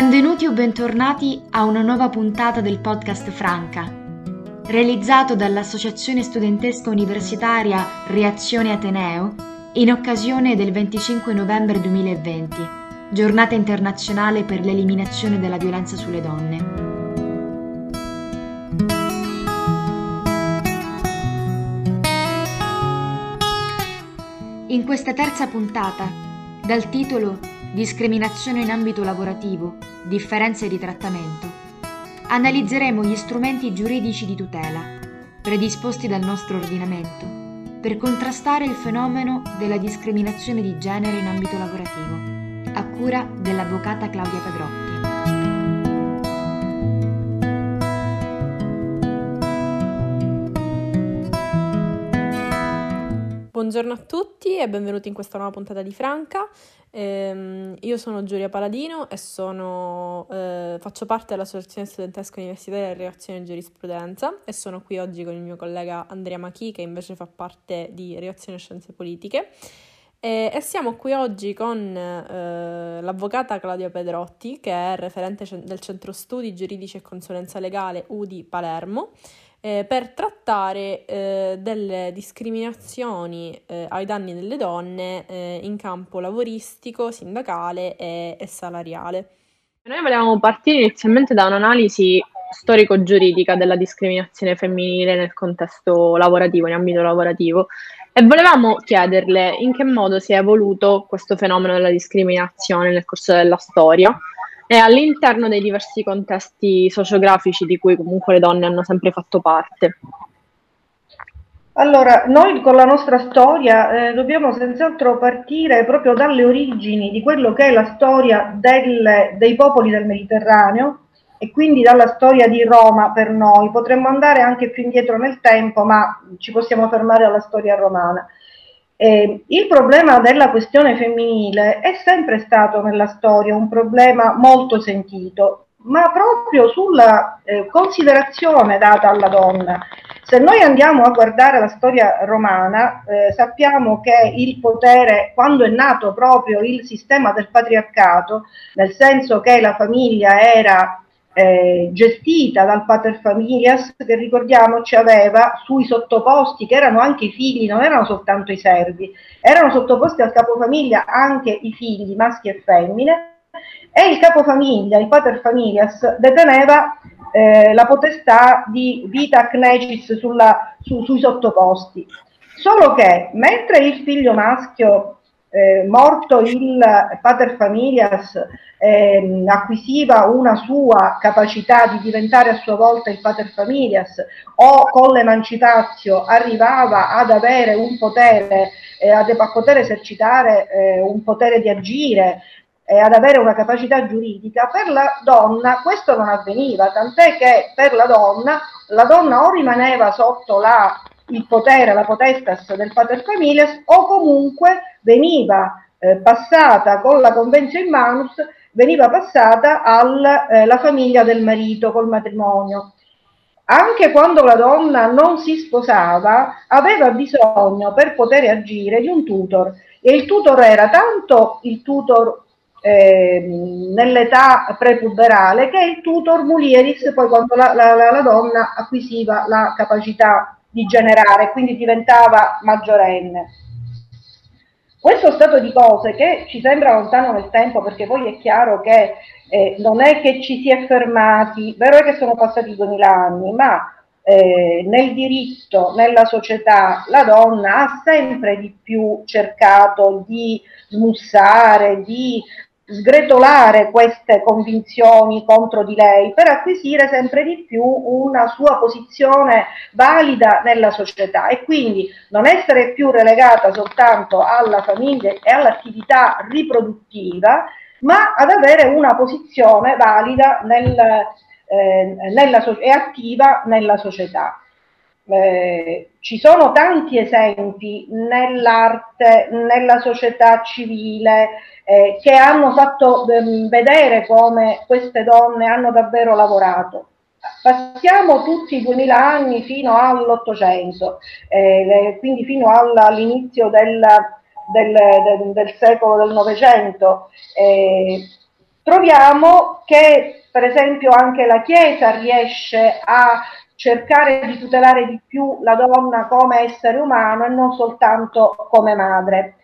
Benvenuti o bentornati a una nuova puntata del podcast Franca, realizzato dall'Associazione Studentesca Universitaria Reazione Ateneo in occasione del 25 novembre 2020, giornata internazionale per l'eliminazione della violenza sulle donne. In questa terza puntata, dal titolo discriminazione in ambito lavorativo, differenze di trattamento, analizzeremo gli strumenti giuridici di tutela predisposti dal nostro ordinamento per contrastare il fenomeno della discriminazione di genere in ambito lavorativo, a cura dell'avvocata Claudia Pedrotti. Buongiorno a tutti e benvenuti in questa nuova puntata di Franca. Eh, io sono Giulia Paladino e sono, eh, faccio parte dell'Associazione Studentesca Universitaria di Reazione e Giurisprudenza e sono qui oggi con il mio collega Andrea Machi che invece fa parte di Reazione e Scienze Politiche. E, e siamo qui oggi con eh, l'avvocata Claudia Pedrotti che è referente del Centro Studi Giuridici e Consulenza Legale UDI Palermo eh, per trattare eh, delle discriminazioni eh, ai danni delle donne eh, in campo lavoristico, sindacale e, e salariale. Noi volevamo partire inizialmente da un'analisi storico-giuridica della discriminazione femminile nel contesto lavorativo, in ambito lavorativo, e volevamo chiederle in che modo si è evoluto questo fenomeno della discriminazione nel corso della storia e all'interno dei diversi contesti sociografici di cui comunque le donne hanno sempre fatto parte. Allora, noi con la nostra storia eh, dobbiamo senz'altro partire proprio dalle origini di quello che è la storia del, dei popoli del Mediterraneo e quindi dalla storia di Roma per noi. Potremmo andare anche più indietro nel tempo, ma ci possiamo fermare alla storia romana. Eh, il problema della questione femminile è sempre stato nella storia un problema molto sentito, ma proprio sulla eh, considerazione data alla donna. Se noi andiamo a guardare la storia romana, eh, sappiamo che il potere, quando è nato proprio il sistema del patriarcato, nel senso che la famiglia era eh, gestita dal pater familias che ricordiamoci aveva sui sottoposti che erano anche i figli, non erano soltanto i servi, erano sottoposti al capofamiglia anche i figli maschi e femmine e il capofamiglia, il pater familias, deteneva eh, la potestà di vita knecis sulla, su, sui sottoposti. Solo che mentre il figlio maschio eh, morto il pater familias, eh, acquisiva una sua capacità di diventare a sua volta il pater familias o con l'emancipazio arrivava ad avere un potere, eh, a, a poter esercitare eh, un potere di agire, eh, ad avere una capacità giuridica, per la donna questo non avveniva, tant'è che per la donna la donna o rimaneva sotto la il potere, la potestas del pater familias o comunque veniva eh, passata con la convenzio in manus, veniva passata alla eh, famiglia del marito col matrimonio. Anche quando la donna non si sposava, aveva bisogno per poter agire di un tutor e il tutor era tanto il tutor eh, nell'età prepuberale che il tutor mulieris poi quando la, la, la donna acquisiva la capacità di generare, quindi diventava maggiorenne. Questo stato di cose che ci sembra lontano nel tempo, perché poi è chiaro che eh, non è che ci si è fermati, vero è che sono passati 2000 anni, ma eh, nel diritto, nella società, la donna ha sempre di più cercato di smussare, di sgretolare queste convinzioni contro di lei per acquisire sempre di più una sua posizione valida nella società e quindi non essere più relegata soltanto alla famiglia e all'attività riproduttiva, ma ad avere una posizione valida nel, eh, nella, e attiva nella società. Eh, ci sono tanti esempi nell'arte, nella società civile, eh, che hanno fatto ehm, vedere come queste donne hanno davvero lavorato. Passiamo tutti i 2000 anni fino all'Ottocento, eh, quindi fino all'inizio del, del, del, del secolo del Novecento. Eh, troviamo che per esempio anche la Chiesa riesce a cercare di tutelare di più la donna come essere umano e non soltanto come madre.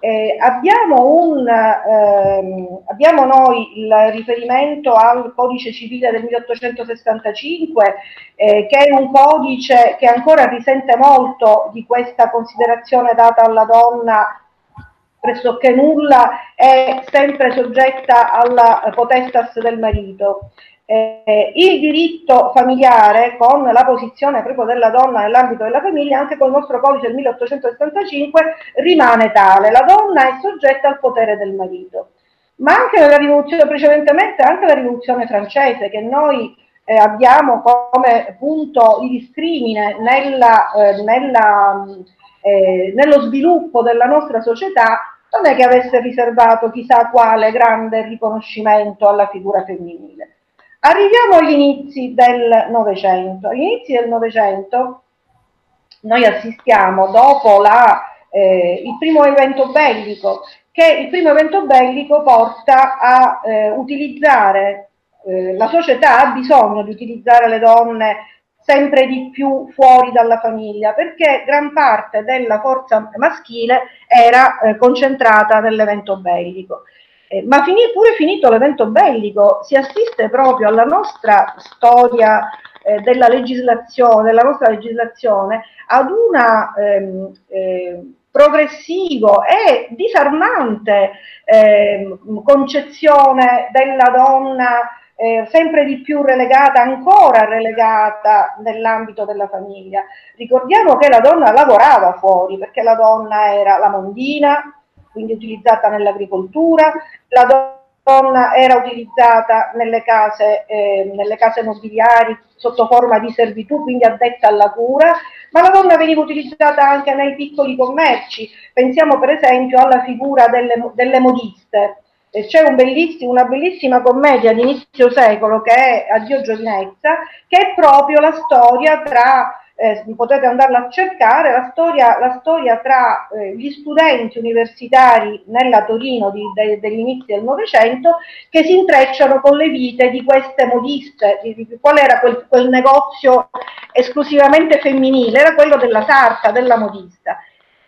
Eh, abbiamo, un, ehm, abbiamo, noi il riferimento al codice civile del 1865, eh, che è un codice che ancora risente molto di questa considerazione data alla donna pressoché nulla è sempre soggetta alla potestas del marito. Eh, il diritto familiare con la posizione proprio della donna nell'ambito della famiglia, anche con il nostro codice del 1875, rimane tale. La donna è soggetta al potere del marito. Ma anche nella rivoluzione, precedentemente, anche la rivoluzione francese, che noi eh, abbiamo come punto di discrimine nella, eh, nella, eh, nello sviluppo della nostra società, non è che avesse riservato chissà quale grande riconoscimento alla figura femminile. Arriviamo agli inizi del Novecento. Agli inizi del Novecento noi assistiamo dopo la, eh, il primo evento bellico, che il primo evento bellico porta a eh, utilizzare, eh, la società ha bisogno di utilizzare le donne sempre di più fuori dalla famiglia, perché gran parte della forza maschile era eh, concentrata nell'evento bellico. Eh, ma finì, pure finito l'evento bellico, si assiste proprio alla nostra storia eh, della legislazione, della nostra legislazione, ad una ehm, eh, progressivo e disarmante ehm, concezione della donna eh, sempre di più relegata, ancora relegata nell'ambito della famiglia. Ricordiamo che la donna lavorava fuori perché la donna era la mondina, quindi utilizzata nell'agricoltura, la donna era utilizzata nelle case, eh, nelle case nobiliari sotto forma di servitù, quindi addetta alla cura, ma la donna veniva utilizzata anche nei piccoli commerci. Pensiamo per esempio alla figura delle, delle modiste. C'è un bellissimo, una bellissima commedia di inizio secolo che è Addio giovinezza, che è proprio la storia tra eh, potete andarla a cercare, la storia, la storia tra eh, gli studenti universitari nella Torino di, de, degli inizi del Novecento che si intrecciano con le vite di queste modiste. Di, di, qual era quel, quel negozio esclusivamente femminile? Era quello della sarta, della modista.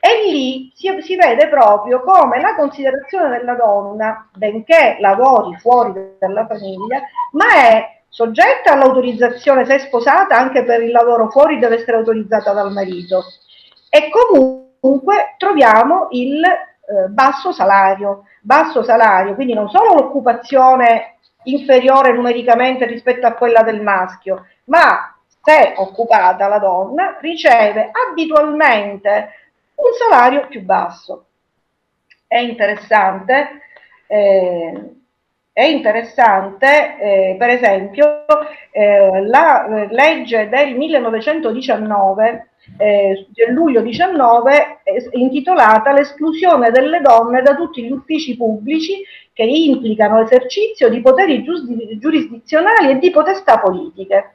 E lì si, si, vede proprio come la considerazione della donna, benché lavori fuori dalla famiglia, ma è soggetta all'autorizzazione, se è sposata, anche per il lavoro fuori deve essere autorizzata dal marito. E comunque troviamo il eh, basso salario, basso salario, quindi non solo l'occupazione inferiore numericamente rispetto a quella del maschio, ma se occupata la donna riceve abitualmente un salario più basso. È interessante eh, è interessante, eh, per esempio, eh, la eh, legge del 1919, eh, del luglio 19, intitolata L'esclusione delle donne da tutti gli uffici pubblici che implicano l'esercizio di poteri giurisdizionali e di potestà politiche.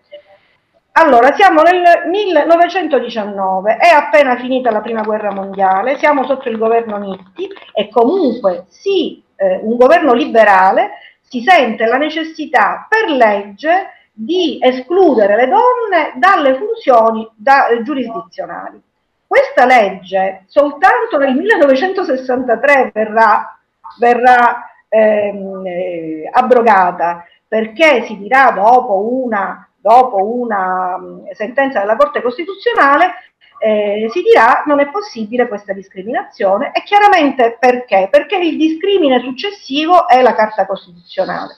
Allora, siamo nel 1919, è appena finita la prima guerra mondiale, siamo sotto il governo Nitti e comunque sì, eh, un governo liberale si sente la necessità per legge di escludere le donne dalle funzioni da, eh, giurisdizionali. Questa legge soltanto nel 1963 verrà, verrà ehm, eh, abrogata perché si dirà dopo una, dopo una mh, sentenza della Corte Costituzionale eh, si dirà non è possibile questa discriminazione e chiaramente perché? Perché il discrimine successivo è la Carta Costituzionale.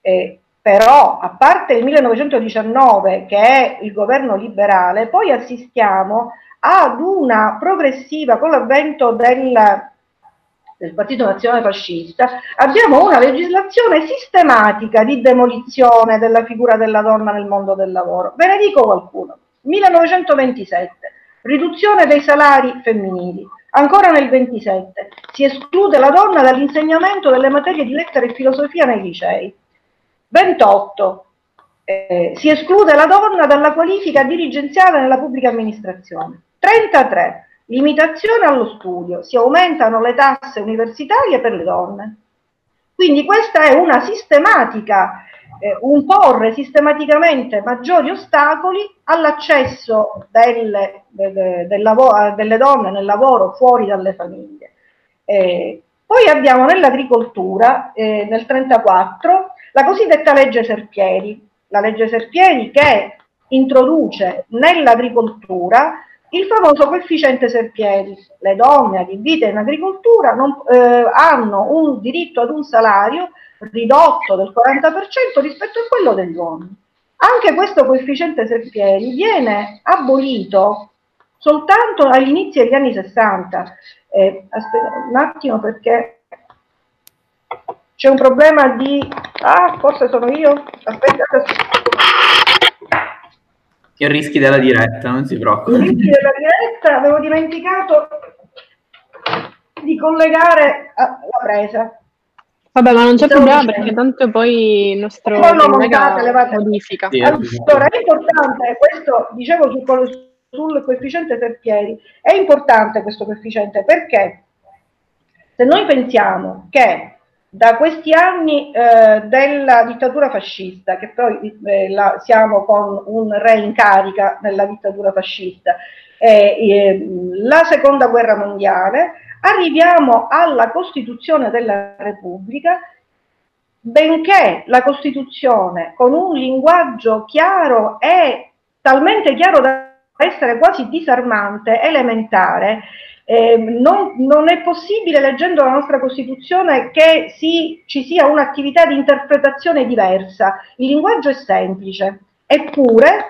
Eh, però, a parte il 1919, che è il governo liberale, poi assistiamo ad una progressiva, con l'avvento del, del Partito Nazionale Fascista, abbiamo una legislazione sistematica di demolizione della figura della donna nel mondo del lavoro. Ve ne dico qualcuno. 1927, riduzione dei salari femminili. Ancora nel 27 si esclude la donna dall'insegnamento delle materie di lettera e filosofia nei licei. 28 eh, si esclude la donna dalla qualifica dirigenziale nella pubblica amministrazione. 33 limitazione allo studio, si aumentano le tasse universitarie per le donne. Quindi questa è una sistematica, eh, porre sistematicamente maggiori ostacoli all'accesso delle, de, de, lavoro, delle donne nel lavoro fuori dalle famiglie. Eh, poi abbiamo nell'agricoltura, eh, nel 1934, la cosiddetta legge Serpieri, la legge Serpieri che introduce nell'agricoltura il famoso coefficiente Serpieri. Le donne adibite in agricoltura non, eh, hanno un diritto ad un salario ridotto del 40% rispetto a quello degli uomini. Anche questo coefficiente Serpieri viene abolito soltanto agli inizi degli anni 60. Eh, aspetta un attimo perché c'è un problema di... Ah, forse sono io. Aspetta. I rischi della diretta, non si preoccupi. I rischi della diretta, avevo dimenticato di collegare la presa. Vabbè, ma non c'è problema dicendo. perché tanto poi il nostro collega modifica. Sì, allora, è importante, questo dicevo sul, sul coefficiente Serpieri, è importante questo coefficiente perché se noi pensiamo che da questi anni eh, della dittatura fascista, che poi eh, la, siamo con un re in carica nella dittatura fascista, eh, la seconda guerra mondiale, arriviamo alla Costituzione della Repubblica, benché la Costituzione con un linguaggio chiaro e talmente chiaro da essere quasi disarmante, elementare, eh, non, non, è possibile, leggendo la nostra Costituzione, che si, ci sia un'attività di interpretazione diversa. Il linguaggio è semplice, eppure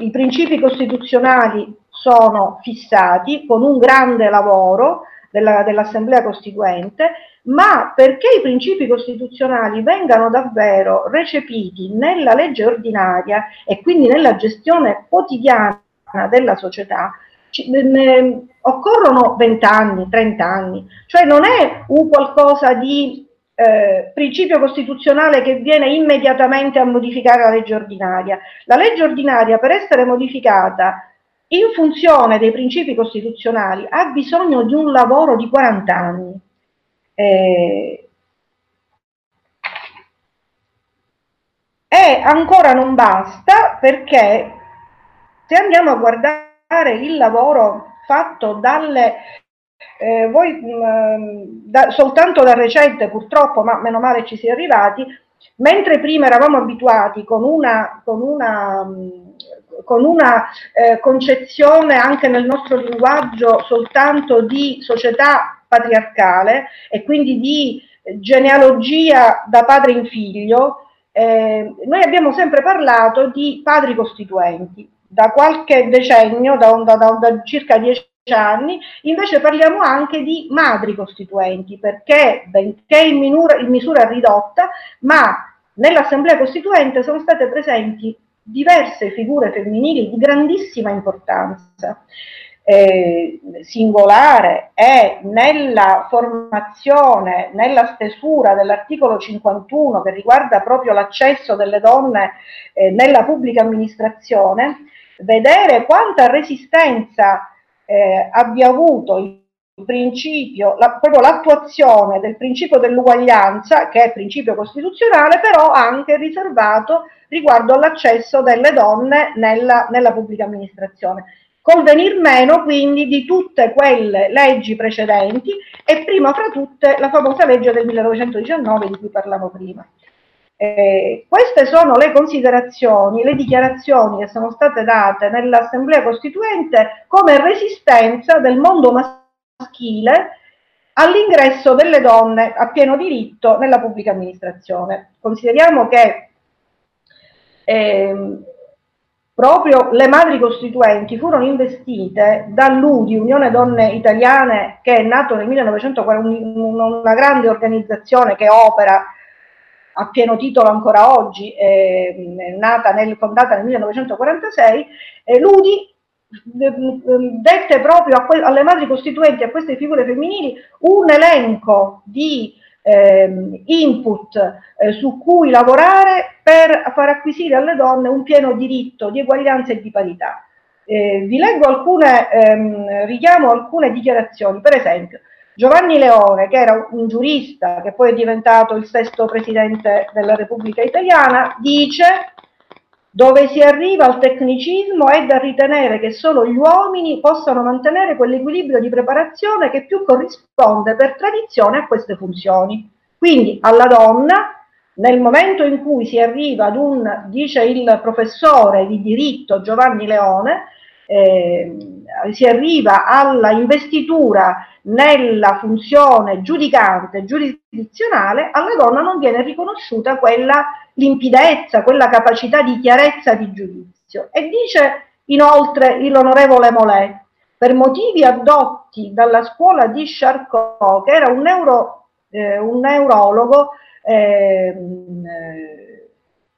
i principi costituzionali sono fissati con un grande lavoro della, dell'Assemblea Costituente, ma perché i principi costituzionali vengano davvero recepiti nella legge ordinaria e quindi nella gestione quotidiana della società, ne, occorrono 20 anni, 30 anni, cioè non è un qualcosa di eh, principio costituzionale che viene immediatamente a modificare la legge ordinaria. La legge ordinaria per essere modificata in funzione dei principi costituzionali ha bisogno di un lavoro di 40 anni. Eh, e ancora non basta perché se andiamo a guardare il lavoro fatto dalle eh, voi mh, mm, da, soltanto da recente purtroppo, ma meno male ci si è arrivati, mentre prima eravamo abituati con una, con una, mm, con una eh, concezione anche nel nostro linguaggio soltanto di società patriarcale e quindi di genealogia da padre in figlio, eh, noi abbiamo sempre parlato di padri costituenti. Da qualche decennio, da, da, da, da circa dieci anni, invece parliamo anche di madri costituenti, perché benché in, minura, in misura ridotta, ma nell'Assemblea Costituente sono state presenti diverse figure femminili di grandissima importanza. Eh, singolare è nella formazione, nella stesura dell'articolo 51 che riguarda proprio l'accesso delle donne eh, nella pubblica amministrazione, vedere quanta resistenza eh, abbia avuto il principio, la, proprio l'attuazione del principio dell'uguaglianza, che è principio costituzionale, però anche riservato riguardo all'accesso delle donne nella, nella pubblica amministrazione. Col venir meno quindi di tutte quelle leggi precedenti e prima fra tutte la famosa legge del 1919 di cui parlavamo prima. Eh, queste sono le considerazioni, le dichiarazioni che sono state date nell'Assemblea Costituente come resistenza del mondo maschile all'ingresso delle donne a pieno diritto nella pubblica amministrazione. Consideriamo che eh, proprio le madri costituenti furono investite dall'UDI, Unione Donne Italiane, che è nato nel 1940, una grande organizzazione che opera a pieno titolo ancora oggi, eh, nel, fondata nel 1946, eh, l'UDI dette proprio que- alle madri costituenti, a queste figure femminili, un elenco di eh, input eh, su cui lavorare per far acquisire alle donne un pieno diritto di eguaglianza e di parità. Eh, vi leggo alcune, ehm, richiamo alcune dichiarazioni, per esempio, Giovanni Leone, che era un giurista, che poi è diventato il sesto presidente della Repubblica Italiana, dice dove si arriva al tecnicismo è da ritenere che solo gli uomini possano mantenere quell'equilibrio di preparazione che più corrisponde per tradizione a queste funzioni. Quindi alla donna, nel momento in cui si arriva ad un, dice il professore di diritto Giovanni Leone, eh, si arriva alla investitura nella funzione giudicante giurisdizionale, alla donna non viene riconosciuta quella limpidezza, quella capacità di chiarezza di giudizio. E dice inoltre l'onorevole Mollet, per motivi addotti dalla scuola di Charcot, che era un, neuro, eh, un neurologo, eh,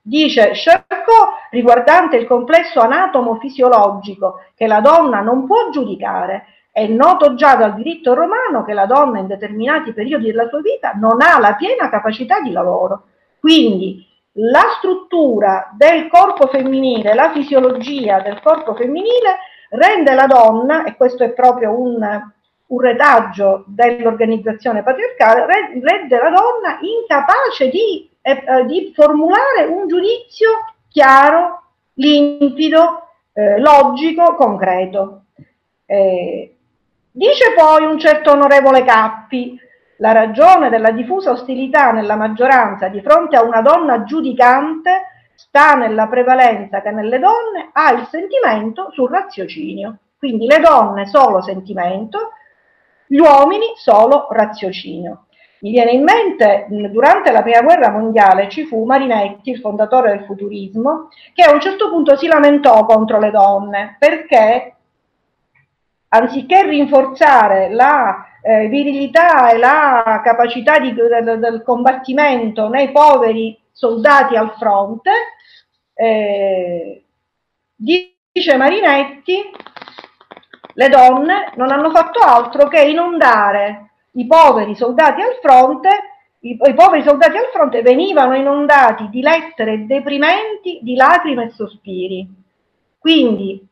dice Charcot riguardante il complesso anatomo-fisiologico che la donna non può giudicare, è noto già dal diritto romano che la donna in determinati periodi della sua vita non ha la piena capacità di lavoro. Quindi la struttura del corpo femminile, la fisiologia del corpo femminile rende la donna, e questo è proprio un, un retaggio dell'organizzazione patriarcale, rende la donna incapace di, eh, di formulare un giudizio chiaro, limpido, eh, logico, concreto. Eh, dice poi un certo onorevole Cappi, la ragione della diffusa ostilità nella maggioranza di fronte a una donna giudicante sta nella prevalenza che nelle donne ha il sentimento sul raziocinio. Quindi le donne solo sentimento, gli uomini solo raziocinio. Mi viene in mente, durante la prima guerra mondiale ci fu Marinetti, il fondatore del futurismo, che a un certo punto si lamentò contro le donne perché anziché rinforzare la eh, virilità e la capacità di, del, del, combattimento nei poveri soldati al fronte, eh, dice Marinetti, le donne non hanno fatto altro che inondare i poveri soldati al fronte, i, i poveri soldati al fronte venivano inondati di lettere deprimenti, di lacrime e sospiri. Quindi,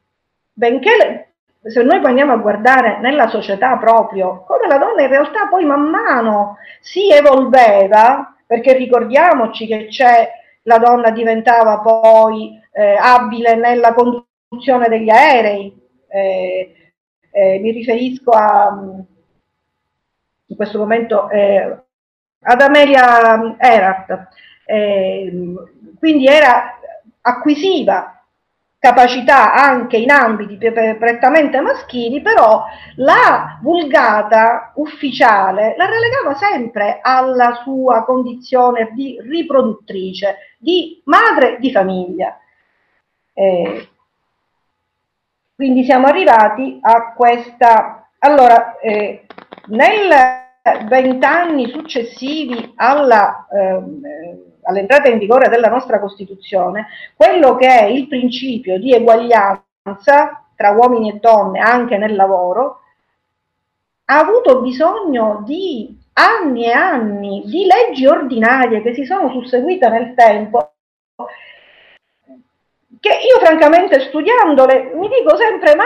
benché se noi poi andiamo a guardare nella società proprio, come la donna in realtà poi man mano si evolveva, perché ricordiamoci che c'è, la donna diventava poi eh, abile nella conduzione degli aerei, eh, eh, mi riferisco a, in questo momento, eh, ad Amelia Earhart, eh, quindi era acquisiva capacità anche in ambiti prettamente maschili, però la vulgata ufficiale la relegava sempre alla sua condizione di riproduttrice, di madre di famiglia. Eh, quindi siamo arrivati a questa... Allora, eh, nel vent'anni successivi alla... Eh, all'entrata in vigore della nostra Costituzione, quello che è il principio di eguaglianza tra uomini e donne anche nel lavoro, ha avuto bisogno di anni e anni di leggi ordinarie che si sono susseguite nel tempo, che io francamente studiandole mi dico sempre, ma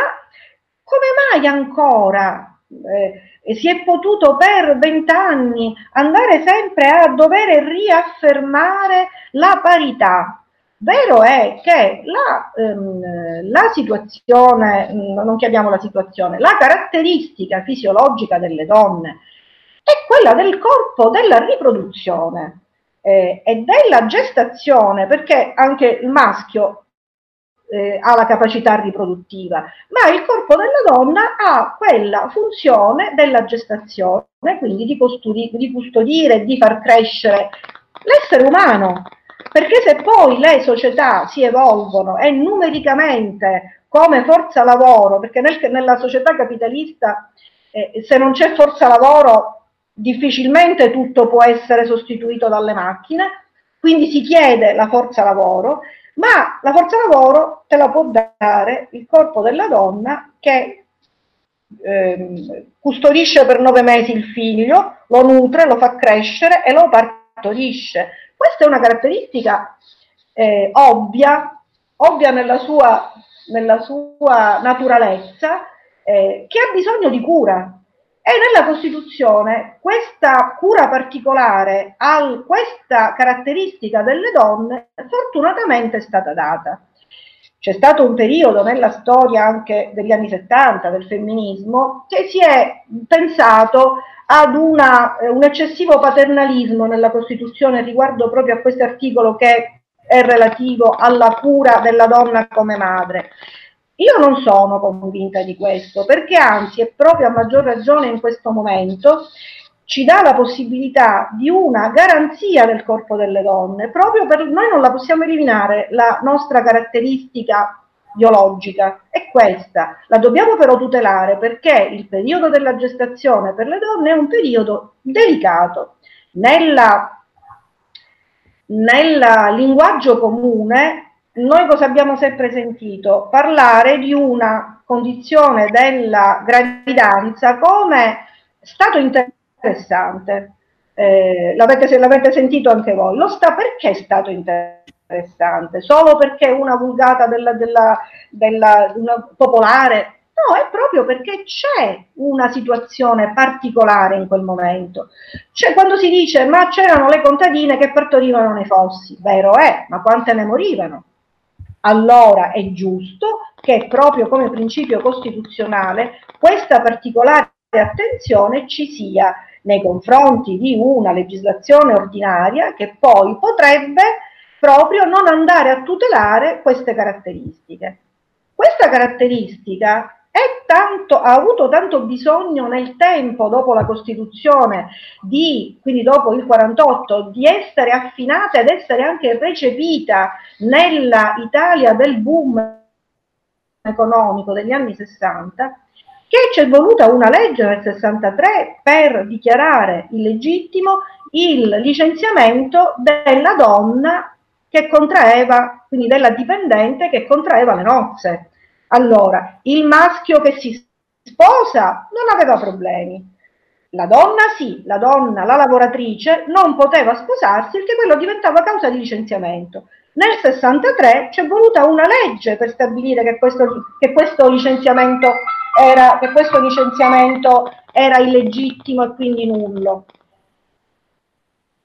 come mai ancora eh, si è potuto per vent'anni andare sempre a dover riaffermare la parità. Vero è che la, ehm, la situazione, mm, non chiamiamo la situazione, la caratteristica fisiologica delle donne è quella del corpo della riproduzione eh, e della gestazione, perché anche il maschio eh, ha la capacità riproduttiva, ma il corpo della donna ha quella funzione della gestazione, quindi di, custodi- di custodire di far crescere l'essere umano. Perché se poi le società si evolvono e numericamente come forza lavoro, perché nel, nella società capitalista eh, se non c'è forza lavoro difficilmente tutto può essere sostituito dalle macchine, quindi si chiede la forza lavoro ma la forza lavoro te la può dare il corpo della donna che eh, custodisce per nove mesi il figlio, lo nutre, lo fa crescere e lo partorisce. Questa è una caratteristica eh, ovvia, ovvia nella sua, nella sua naturalezza, eh, che ha bisogno di cura. E nella Costituzione questa cura particolare a questa caratteristica delle donne fortunatamente è stata data. C'è stato un periodo nella storia anche degli anni 70 del femminismo che si è pensato ad una, un eccessivo paternalismo nella Costituzione riguardo proprio a questo articolo che è relativo alla cura della donna come madre. Io non sono convinta di questo, perché anzi è proprio a maggior ragione in questo momento ci dà la possibilità di una garanzia del corpo delle donne, proprio per noi non la possiamo eliminare, la nostra caratteristica biologica è questa, la dobbiamo però tutelare perché il periodo della gestazione per le donne è un periodo delicato. Nella, nel linguaggio comune noi cosa abbiamo sempre sentito? Parlare di una condizione della gravidanza come stato interessante. Eh, l'avete, l'avete sentito anche voi. Lo sta perché è stato interessante? Solo perché una vulgata della, della, della una popolare? No, è proprio perché c'è una situazione particolare in quel momento. Cioè, quando si dice ma c'erano le contadine che partorivano nei fossi, vero è, ma quante ne morivano? Allora è giusto che proprio come principio costituzionale questa particolare attenzione ci sia nei confronti di una legislazione ordinaria che poi potrebbe proprio non andare a tutelare queste caratteristiche. Questa caratteristica tanto, ha avuto tanto bisogno nel tempo, dopo la Costituzione, di, quindi dopo il 48, di essere affinata ed essere anche recepita nella Italia del boom economico degli anni 60, che c'è voluta una legge nel 63 per dichiarare illegittimo il licenziamento della donna che contraeva, quindi della dipendente che contraeva le nozze. Allora, il maschio che si sposa non aveva problemi. La donna sì, la donna, la lavoratrice, non poteva sposarsi perché quello diventava causa di licenziamento. Nel 63 c'è voluta una legge per stabilire che questo, che questo, licenziamento, era, che questo licenziamento era illegittimo e quindi nullo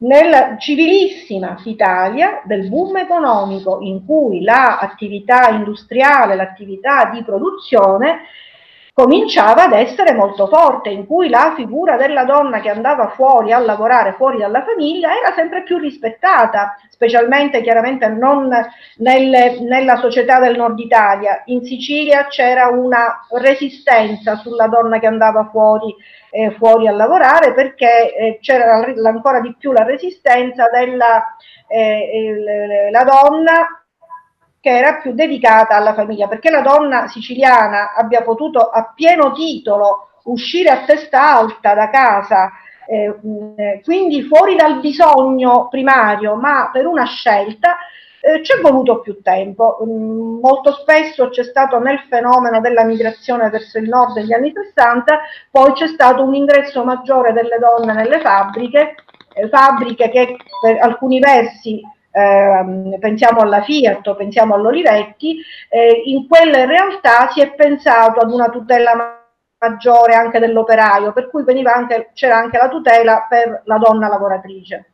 nella civilissima Italia del boom economico in cui l'attività industriale, l'attività di produzione cominciava ad essere molto forte, in cui la figura della donna che andava fuori a lavorare, fuori dalla famiglia, era sempre più rispettata, specialmente chiaramente non nelle, nella società del nord Italia. In Sicilia c'era una resistenza sulla donna che andava fuori, eh, fuori a lavorare perché eh, c'era ancora di più la resistenza della eh, la donna che era più dedicata alla famiglia, perché la donna siciliana abbia potuto a pieno titolo uscire a testa alta da casa, eh, quindi fuori dal bisogno primario, ma per una scelta, eh, ci è voluto più tempo. Molto spesso c'è stato nel fenomeno della migrazione verso il nord degli anni 60, poi c'è stato un ingresso maggiore delle donne nelle fabbriche, eh, fabbriche che per alcuni versi eh, pensiamo alla Fiat o pensiamo all'Olivetti, eh, in quelle realtà si è pensato ad una tutela maggiore anche dell'operaio, per cui anche, c'era anche la tutela per la donna lavoratrice.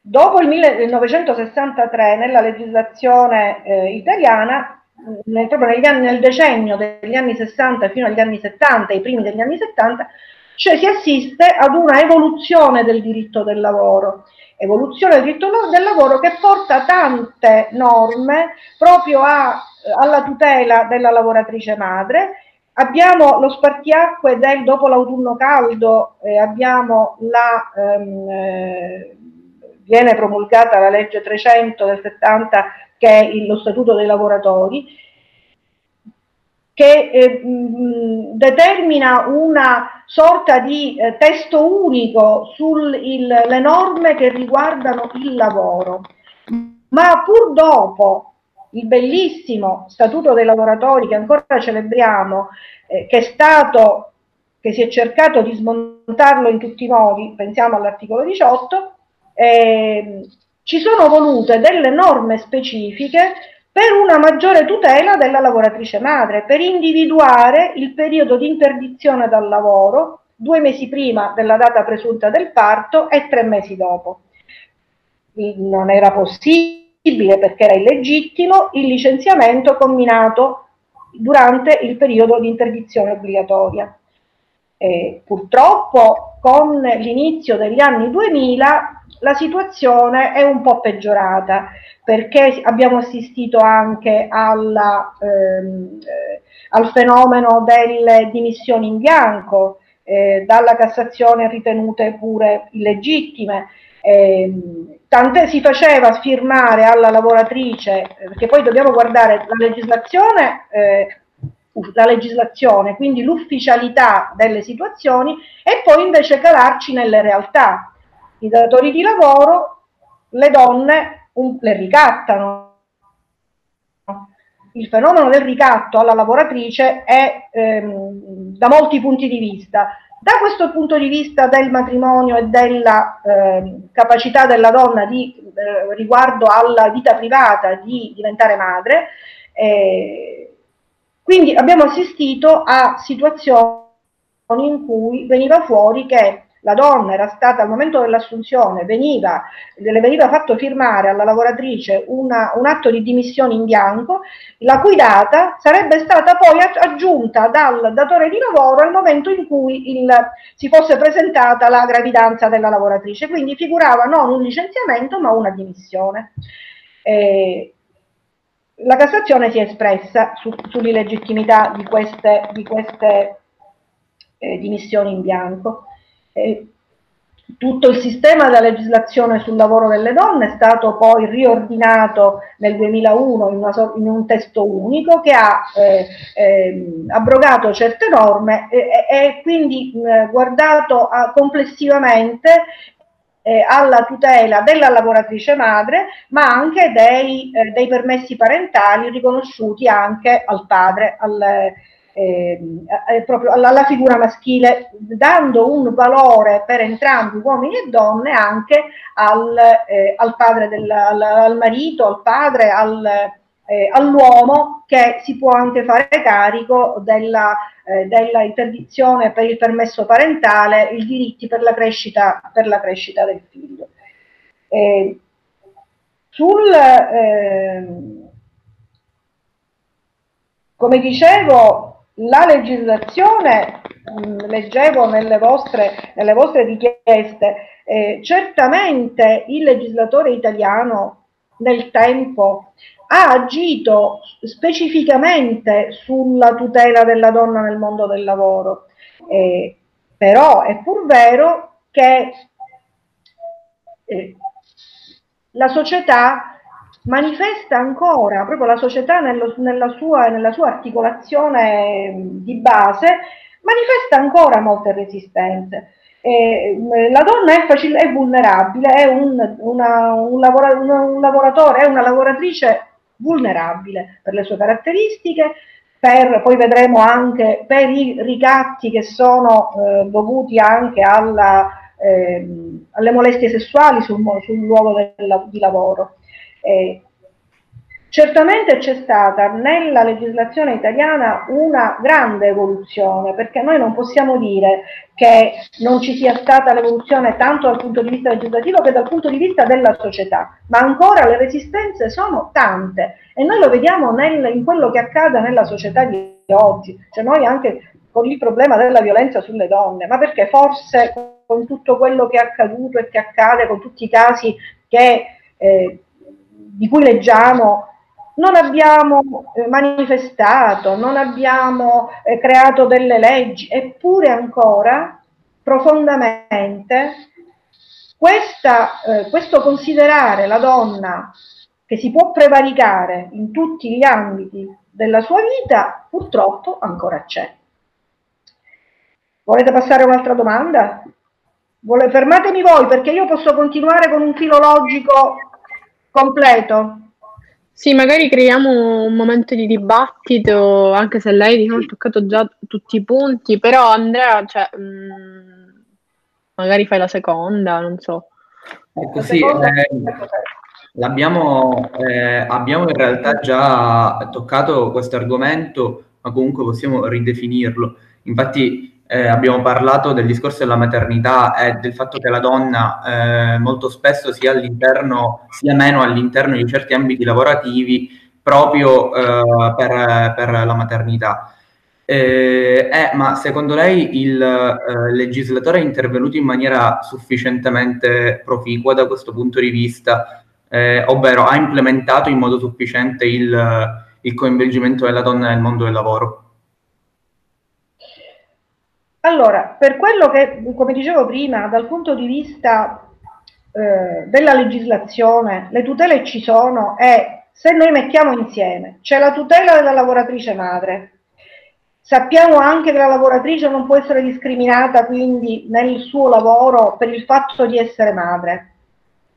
Dopo il 1963, nella legislazione eh, italiana, nel, proprio anni, nel decennio degli anni 60 fino agli anni 70, i primi degli anni 70, cioè si assiste ad una evoluzione del diritto del lavoro evoluzione del diritto del lavoro che porta tante norme proprio a, alla tutela della lavoratrice madre. Abbiamo lo spartiacque del dopo l'autunno caldo, eh, abbiamo la, ehm, eh, viene promulgata la legge 300 del 70 che è lo statuto dei lavoratori, che eh, mh, determina una sorta di eh, testo unico sulle norme che riguardano il lavoro. Ma pur dopo il bellissimo Statuto dei lavoratori che ancora celebriamo, eh, che è stato, che si è cercato di smontarlo in tutti i modi, pensiamo all'articolo 18, eh, ci sono volute delle norme specifiche per una maggiore tutela della lavoratrice madre, per individuare il periodo di interdizione dal lavoro due mesi prima della data presunta del parto e tre mesi dopo. Non era possibile perché era illegittimo il licenziamento combinato durante il periodo di interdizione obbligatoria. Eh, purtroppo con l'inizio degli anni 2000 la situazione è un po' peggiorata perché abbiamo assistito anche alla, ehm, eh, al fenomeno delle dimissioni in bianco, eh, dalla Cassazione ritenute pure illegittime. Eh, tant'è si faceva firmare alla lavoratrice, perché poi dobbiamo guardare la legislazione, eh, la legislazione, quindi l'ufficialità delle situazioni e poi invece calarci nelle realtà. I datori di lavoro, le donne un, le ricattano. Il fenomeno del ricatto alla lavoratrice è ehm, da molti punti di vista. Da questo punto di vista del matrimonio e della eh, capacità della donna di, eh, riguardo alla vita privata di diventare madre, eh, quindi abbiamo assistito a situazioni in cui veniva fuori che la donna era stata al momento dell'assunzione, veniva, le veniva fatto firmare alla lavoratrice una, un atto di dimissione in bianco, la cui data sarebbe stata poi aggiunta dal datore di lavoro al momento in cui il, si fosse presentata la gravidanza della lavoratrice. Quindi figurava non un licenziamento ma una dimissione. Eh, la Cassazione si è espressa su, sull'illegittimità di queste, di queste eh, dimissioni in bianco tutto il sistema della legislazione sul lavoro delle donne è stato poi riordinato nel 2001 in, una, in un testo unico che ha eh, eh, abrogato certe norme e, e quindi eh, guardato a, complessivamente eh, alla tutela della lavoratrice madre, ma anche dei, eh, dei permessi parentali riconosciuti anche al padre, al, eh, proprio alla, alla, figura maschile, dando un valore per entrambi, uomini e donne, anche al, eh, al padre, del, al, al, marito, al padre, al, eh, all'uomo che si può anche fare carico della, eh, della, interdizione per il permesso parentale, i diritti per la crescita, per la crescita del figlio. Eh, sul, ehm, come dicevo, la legislazione, mh, mm, leggevo nelle vostre, nelle vostre richieste, eh, certamente il legislatore italiano nel tempo ha agito specificamente sulla tutela della donna nel mondo del lavoro, eh, però è pur vero che eh, la società manifesta ancora proprio la società nello, nella, sua, nella, sua, articolazione di base, manifesta ancora molte resistenze. Eh, la donna è, facile, è vulnerabile, è un, una, un, lavora, un, lavoratore, è una lavoratrice vulnerabile per le sue caratteristiche, per, poi vedremo anche per i ricatti che sono eh, dovuti anche alla, eh, alle molestie sessuali sul, sul luogo del, di lavoro. Eh, certamente c'è stata nella legislazione italiana una grande evoluzione, perché noi non possiamo dire che non ci sia stata l'evoluzione tanto dal punto di vista legislativo che dal punto di vista della società, ma ancora le resistenze sono tante e noi lo vediamo nel, in quello che accade nella società di oggi, cioè noi anche con il problema della violenza sulle donne, ma perché forse con tutto quello che è accaduto e che accade, con tutti i casi che eh, di cui leggiamo non abbiamo eh, manifestato, non abbiamo eh, creato delle leggi, eppure ancora profondamente questa, eh, questo considerare la donna che si può prevaricare in tutti gli ambiti della sua vita, purtroppo ancora c'è. Volete passare a un'altra domanda? Vole, fermatemi voi perché io posso continuare con un filologico completo. Sì, magari creiamo un momento di dibattito, anche se lei diciamo, ha toccato già tutti i punti, però Andrea, cioè, mh, mm, magari fai la seconda, non so. Ecco, sì, eh, L'abbiamo, eh, abbiamo in realtà già toccato questo argomento, ma comunque possiamo ridefinirlo. Infatti eh, abbiamo parlato del discorso della maternità e del fatto che la donna eh, molto spesso sia all'interno, sia meno all'interno di certi ambiti lavorativi proprio eh, per, per, la maternità. Eh, eh, ma secondo lei il eh, legislatore è intervenuto in maniera sufficientemente proficua da questo punto di vista, ovvero ha implementato in modo sufficiente il, il coinvolgimento della donna nel mondo del lavoro? Allora, per quello che, come dicevo prima, dal punto di vista eh, della legislazione, le tutele ci sono e se noi mettiamo insieme, c'è la tutela della lavoratrice madre, sappiamo anche che la lavoratrice non può essere discriminata quindi nel suo lavoro per il fatto di essere madre,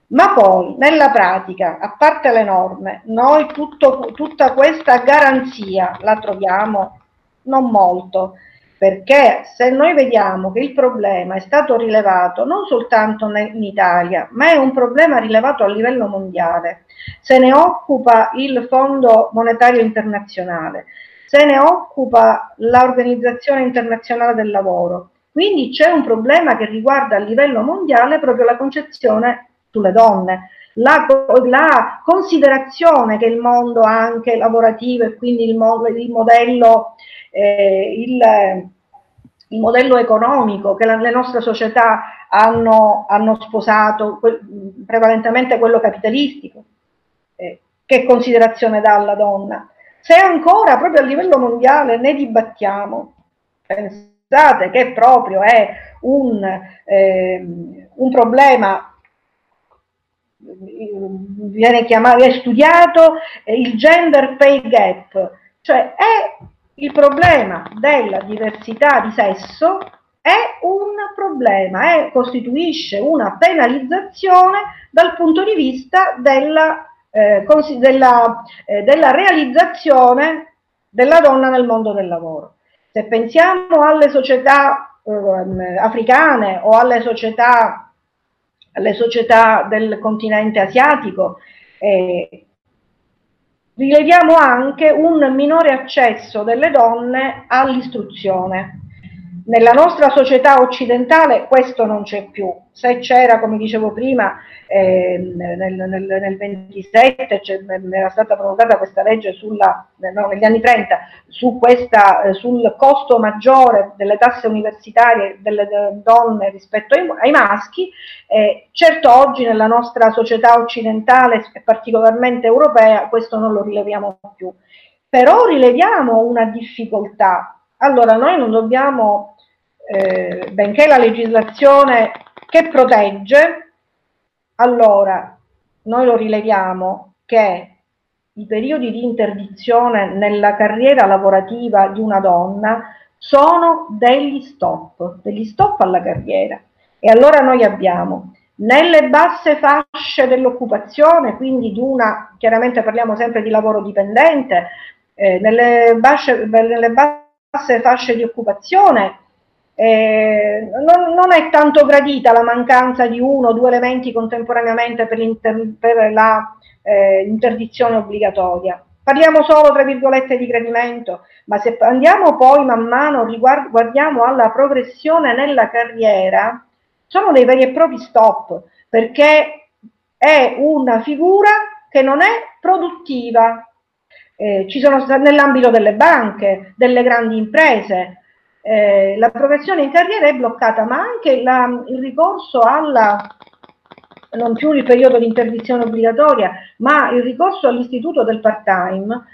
ma poi nella pratica, a parte le norme, noi tutto, tutta questa garanzia la troviamo non molto, perché se noi vediamo che il problema è stato rilevato non soltanto in Italia, ma è un problema rilevato a livello mondiale, se ne occupa il Fondo Monetario Internazionale, se ne occupa l'Organizzazione Internazionale del Lavoro. Quindi c'è un problema che riguarda a livello mondiale proprio la concezione sulle donne, la, la considerazione che il mondo anche lavorativo e quindi il, il modello, eh, il, il modello economico che la, le nostre società hanno, hanno sposato, que, prevalentemente quello capitalistico, eh, che considerazione dà alla donna. Se ancora proprio a livello mondiale ne dibattiamo, pensate che proprio è un, eh, un problema viene chiamato, è studiato il gender pay gap, cioè è il problema della diversità di sesso è un problema, è, costituisce una penalizzazione dal punto di vista della eh, della, eh, della realizzazione della donna nel mondo del lavoro. Se pensiamo alle società eh, africane o alle società, alle società, del continente asiatico, eh, rileviamo anche un minore accesso delle donne all'istruzione. Nella nostra società occidentale questo non c'è più. Se c'era, come dicevo prima, eh, nel, nel, nel, 27 era stata promulgata questa legge sulla, no, negli anni 30 su questa, eh, sul costo maggiore delle tasse universitarie delle, delle donne rispetto ai, ai maschi, eh, certo oggi nella nostra società occidentale e particolarmente europea questo non lo rileviamo più, però rileviamo una difficoltà. Allora noi non dobbiamo, eh, benché la legislazione che protegge, allora, noi lo rileviamo che i periodi di interdizione nella carriera lavorativa di una donna sono degli stop, degli stop alla carriera. E allora noi abbiamo nelle basse fasce dell'occupazione, quindi di una, chiaramente parliamo sempre di lavoro dipendente, eh, nelle, basse, nelle basse fasce di occupazione eh, non, non, è tanto gradita la mancanza di uno o due elementi contemporaneamente per, la eh, obbligatoria. Parliamo solo, tra virgolette, di gradimento, ma se andiamo poi man mano, guardiamo alla progressione nella carriera, sono dei veri e propri stop, perché è una figura che non è produttiva. Eh, ci sono nell'ambito delle banche, delle grandi imprese, eh, la progressione in carriera è bloccata, ma anche la, il ricorso alla, non più il periodo di interdizione obbligatoria, ma il ricorso all'istituto del part-time,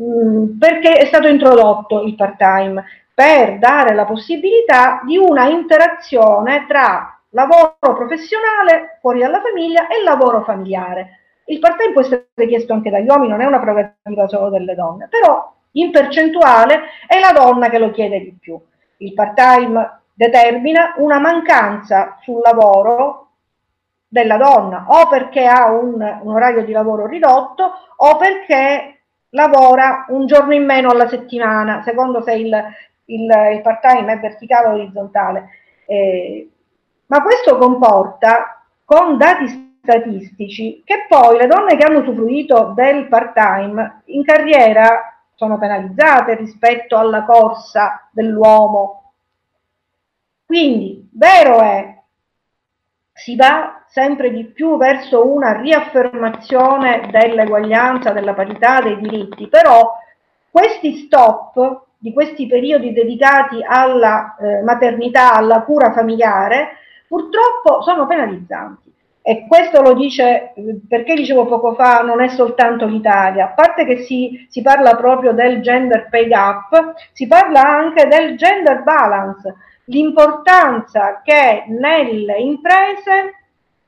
mm, perché è stato introdotto il part-time per dare la possibilità di una interazione tra lavoro professionale fuori dalla famiglia e lavoro familiare. Il part-time può essere richiesto anche dagli uomini, non è una prerogativa solo delle donne, però in percentuale è la donna che lo chiede di più il part-time determina una mancanza sul lavoro della donna, o perché ha un, un orario di lavoro ridotto o perché lavora un giorno in meno alla settimana, secondo se il, il, il part-time è verticale o orizzontale. Eh, ma questo comporta, con dati statistici che poi le donne che hanno usufruito del part-time in carriera sono penalizzate rispetto alla corsa dell'uomo. Quindi, vero è, si va sempre di più verso una riaffermazione dell'eguaglianza, della parità dei diritti, però questi stop di questi periodi dedicati alla eh, maternità, alla cura familiare, purtroppo sono penalizzanti. E questo lo dice, perché dicevo poco fa, non è soltanto l'Italia, a parte che si, si parla proprio del gender pay gap, si parla anche del gender balance, l'importanza che nelle imprese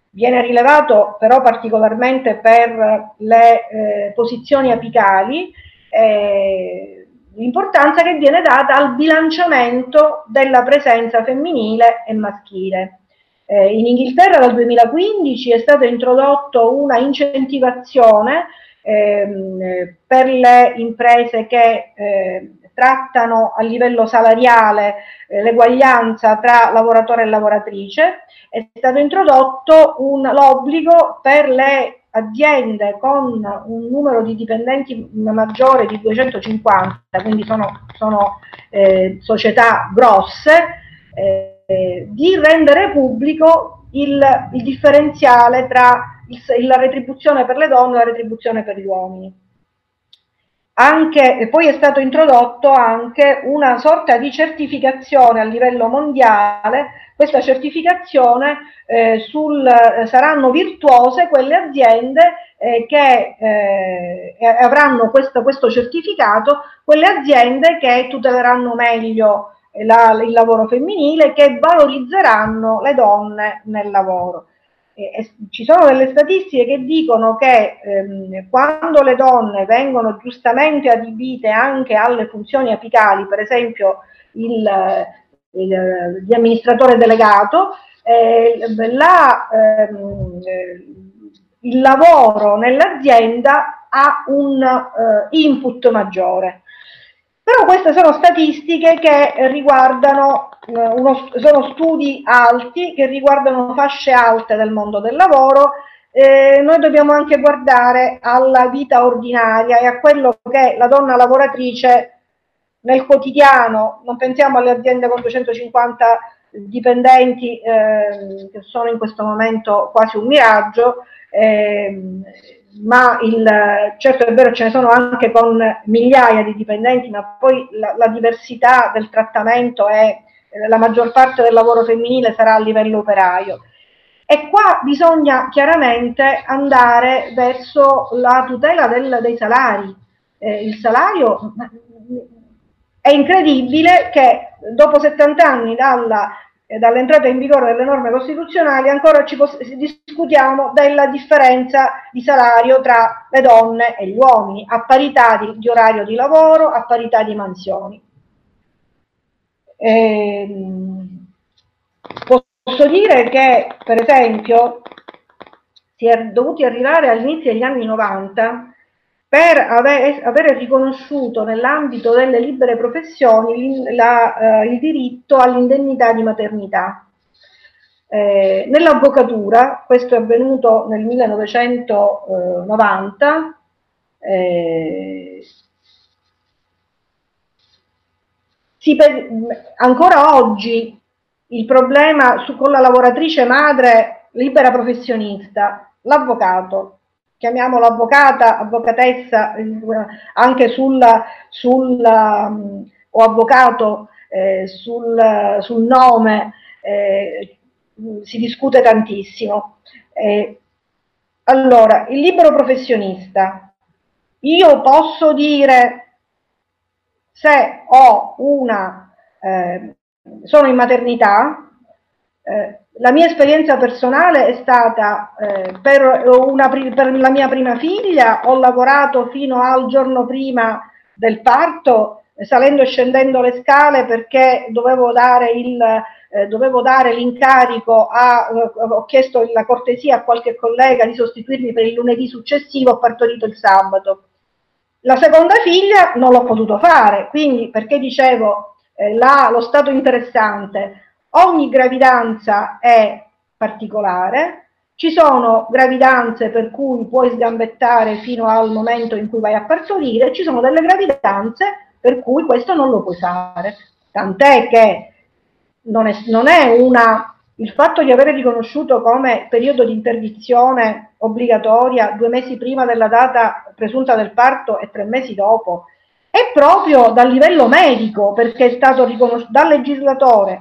viene rilevato però particolarmente per le eh, posizioni apicali, eh, l'importanza che viene data al bilanciamento della presenza femminile e maschile. Eh, in Inghilterra dal 2015 è stata introdotta una incentivazione ehm, per le imprese che eh, trattano a livello salariale eh, l'eguaglianza tra lavoratore e lavoratrice, è stato introdotto un, l'obbligo per le aziende con un numero di dipendenti maggiore di 250, quindi sono, sono eh, società grosse, eh, di rendere pubblico il, il differenziale tra il, la retribuzione per le donne e la retribuzione per gli uomini. Anche, poi è stato introdotto anche una sorta di certificazione a livello mondiale, questa certificazione eh, sul, saranno virtuose quelle aziende eh, che eh, avranno questo, questo certificato, quelle aziende che tuteleranno meglio la, il lavoro femminile, che valorizzeranno le donne nel lavoro. Eh, ci sono delle statistiche che dicono che ehm, quando le donne vengono giustamente adibite anche alle funzioni apicali, per esempio il, il, amministratore delegato, eh, la, ehm, il lavoro nell'azienda ha un eh, input maggiore. Però queste sono statistiche che riguardano, eh, uno, sono studi alti che riguardano fasce alte del mondo del lavoro. Eh, noi dobbiamo anche guardare alla vita ordinaria e a quello che la donna lavoratrice nel quotidiano, non pensiamo alle aziende con 250 dipendenti eh, che sono in questo momento quasi un miraggio, eh, ma il, certo è vero ce ne sono anche con migliaia di dipendenti, ma poi la, la diversità del trattamento è la maggior parte del lavoro femminile sarà a livello operaio. E qua bisogna chiaramente andare verso la tutela del, dei salari. Eh, il salario è incredibile che dopo 70 anni dalla dall'entrata in vigore delle norme costituzionali ancora ci discutiamo della differenza di salario tra le donne e gli uomini, a parità di, di orario di lavoro, a parità di mansioni. Ehm, posso dire che, per esempio, si è dovuti arrivare all'inizio degli anni 90 per aver, avere riconosciuto nell'ambito delle libere professioni la, eh, il diritto all'indennità di maternità. Eh, nell'avvocatura, questo è avvenuto nel 1990, eh, per, ancora oggi il problema su, con la lavoratrice madre libera professionista, l'avvocato chiamiamola avvocata, avvocatessa, anche sul, sul um, o avvocato eh, sul, sul, nome eh, si discute tantissimo. Eh, allora, il libero professionista, io posso dire se ho una, eh, sono in maternità, eh, la mia esperienza personale è stata eh, per, una, per, la mia prima figlia, ho lavorato fino al giorno prima del parto, salendo e scendendo le scale perché dovevo dare, il, eh, dovevo dare l'incarico, a, eh, ho chiesto la cortesia a qualche collega di sostituirmi per il lunedì successivo, ho partorito il sabato. La seconda figlia non l'ho potuto fare, quindi perché dicevo eh, la, lo stato interessante, Ogni gravidanza è particolare, Ci sono gravidanze per cui puoi sgambettare fino al momento in cui vai a partorire, ci sono delle gravidanze per cui questo non lo puoi fare. Tant'è che non è, non è una il fatto di avere riconosciuto come periodo di interdizione obbligatoria due mesi prima della data presunta del parto e tre mesi dopo è proprio dal livello medico, perché è stato riconosciuto dal legislatore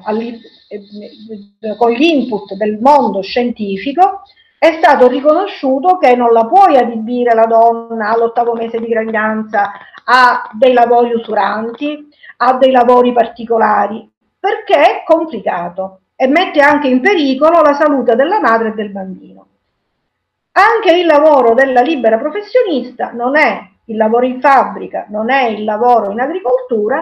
eh, con gli input del mondo scientifico, è stato riconosciuto che non la puoi adibire la donna all'ottavo mese di gravidanza a dei lavori usuranti, a dei lavori particolari, perché è complicato e mette anche in pericolo la salute della madre e del bambino. Anche il lavoro della libera professionista non è il lavoro in fabbrica, non è il lavoro in agricoltura,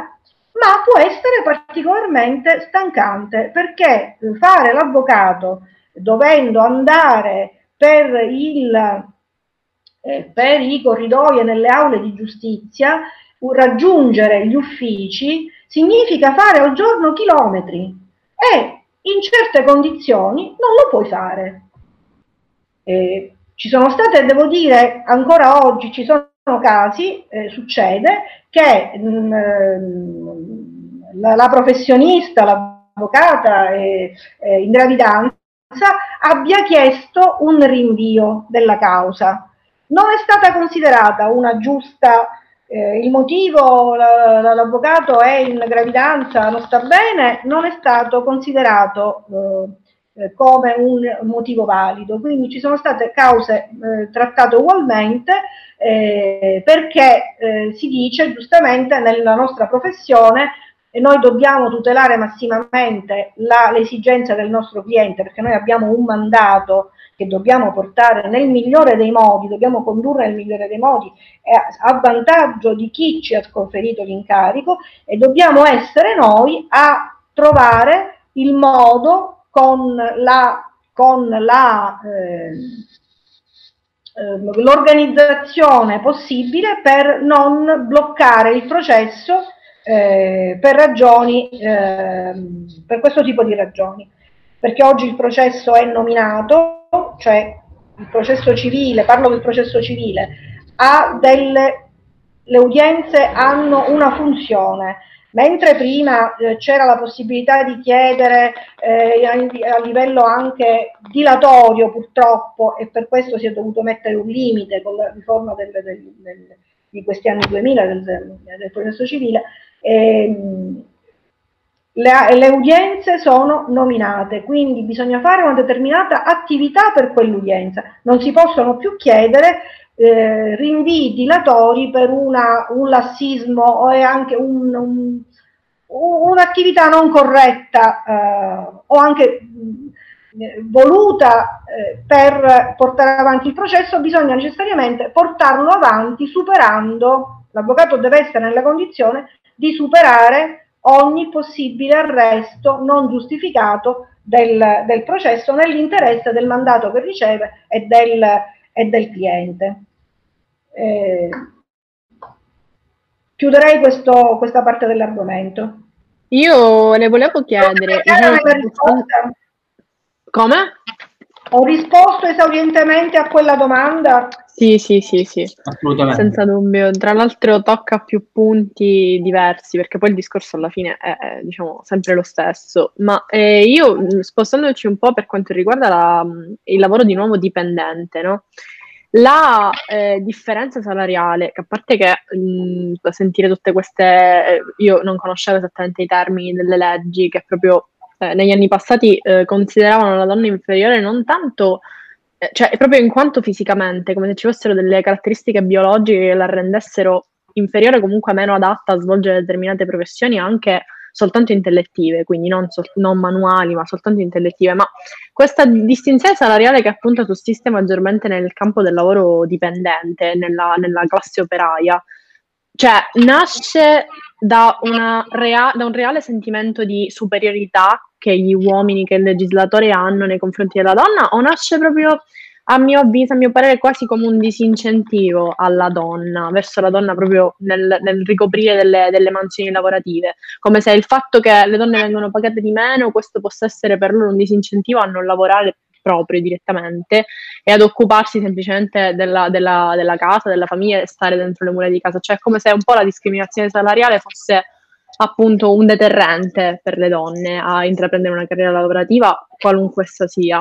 ma può essere particolarmente stancante perché fare l'avvocato dovendo andare per, il, eh, per i corridoi e nelle aule di giustizia, raggiungere gli uffici, significa fare al giorno chilometri e in certe condizioni non lo puoi fare. Eh, ci sono state, devo dire, ancora oggi ci sono casi, eh, succede, che mh, mm, la, la, professionista, l'avvocata eh, in gravidanza abbia chiesto un rinvio della causa. Non è stata considerata una giusta eh, il motivo, la, l'avvocato è in gravidanza, non sta bene, non è stato considerato eh, eh, come un motivo valido. Quindi ci sono state cause eh, trattate ugualmente eh, perché eh, si dice giustamente nella nostra professione e noi dobbiamo tutelare massimamente l'esigenza del nostro cliente perché noi abbiamo un mandato che dobbiamo portare nel migliore dei modi, dobbiamo condurre nel migliore dei modi a vantaggio di chi ci ha conferito l'incarico e dobbiamo essere noi a trovare il modo con la, con la eh, l'organizzazione possibile per non bloccare il processo eh, per ragioni, eh, per questo tipo di ragioni. Perché oggi il processo è nominato, cioè il processo civile, parlo del processo civile, ha delle, le udienze hanno una funzione, mentre prima eh, c'era la possibilità di chiedere eh, a, a, livello anche dilatorio purtroppo e per questo si è dovuto mettere un limite con la riforma del, del, del, di questi anni 2000 del, processo civile, ehm, le, le, udienze sono nominate, quindi bisogna fare una determinata attività per quell'udienza. Non si possono più chiedere eh, rinvii dilatori per una, un lassismo o anche un, un, un'attività non corretta eh, o anche mh, voluta eh, per portare avanti il processo, bisogna necessariamente portarlo avanti superando, l'avvocato deve essere nella condizione di superare ogni possibile arresto non giustificato del, del processo nell'interesse del mandato che riceve e del, e del cliente. Eh, chiuderei questo, questa parte dell'argomento. Io le volevo chiedere... Come? Ho risposto esaurientemente a quella domanda? Sì, sì, sì, sì, assolutamente. Senza dubbio. Tra l'altro tocca più punti diversi, perché poi il discorso alla fine è, è diciamo, sempre lo stesso. Ma eh, io, spostandoci un po' per quanto riguarda la, il lavoro di nuovo dipendente, no? La eh, differenza salariale, che a parte che mh, sentire tutte queste, eh, io non conoscevo esattamente i termini delle leggi, che proprio eh, negli anni passati eh, consideravano la donna inferiore non tanto, eh, cioè proprio in quanto fisicamente, come se ci fossero delle caratteristiche biologiche che la rendessero inferiore, comunque meno adatta a svolgere determinate professioni anche soltanto intellettive, quindi non, sol- non, manuali, ma soltanto intellettive. Ma questa distinzione salariale che appunto sussiste maggiormente nel campo del lavoro dipendente, nella, nella classe operaia, cioè nasce da, rea- da, un reale sentimento di superiorità che gli uomini, che il legislatore hanno nei confronti della donna, o nasce proprio, a mio avviso, a mio parere, quasi come un disincentivo alla donna, verso la donna proprio nel, nel ricoprire delle, delle, mansioni lavorative, come se il fatto che le donne vengono pagate di meno, questo possa essere per loro un disincentivo a non lavorare proprio direttamente e ad occuparsi semplicemente della, della, della casa, della famiglia e stare dentro le mura di casa. Cioè, come se un po' la discriminazione salariale fosse appunto un deterrente per le donne a intraprendere una carriera lavorativa, qualunque essa sia.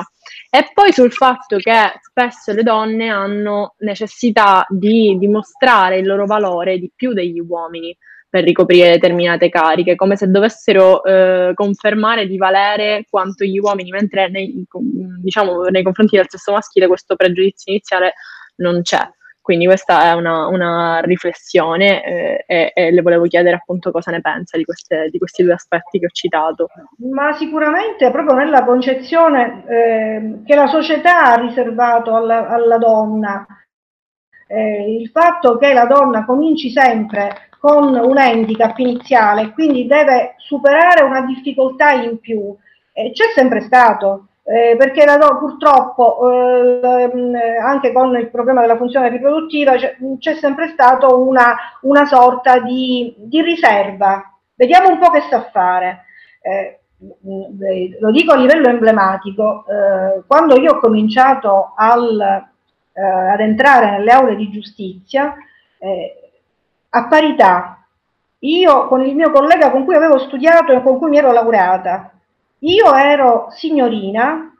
E poi sul fatto che spesso le donne hanno necessità di dimostrare il loro valore di più degli uomini per ricoprire determinate cariche, come se dovessero eh, confermare di valere quanto gli uomini, mentre nei, diciamo, nei confronti del sesso maschile questo pregiudizio iniziale non c'è. Quindi questa è una, una riflessione eh, e, e, le volevo chiedere appunto cosa ne pensa di, queste, di, questi due aspetti che ho citato. Ma sicuramente proprio nella concezione eh, che la società ha riservato alla, alla donna, eh, il fatto che la donna cominci sempre con un handicap iniziale, quindi deve superare una difficoltà in più, eh, c'è sempre stato eh, perché la, purtroppo eh, anche con il problema della funzione riproduttiva c'è, sempre stato una, una sorta di, di, riserva. Vediamo un po' che sa fare. Eh, lo dico a livello emblematico, eh, quando io ho cominciato al, eh, ad entrare nelle aule di giustizia, eh, a parità, io con il mio collega con cui avevo studiato e con cui mi ero laureata, io ero signorina,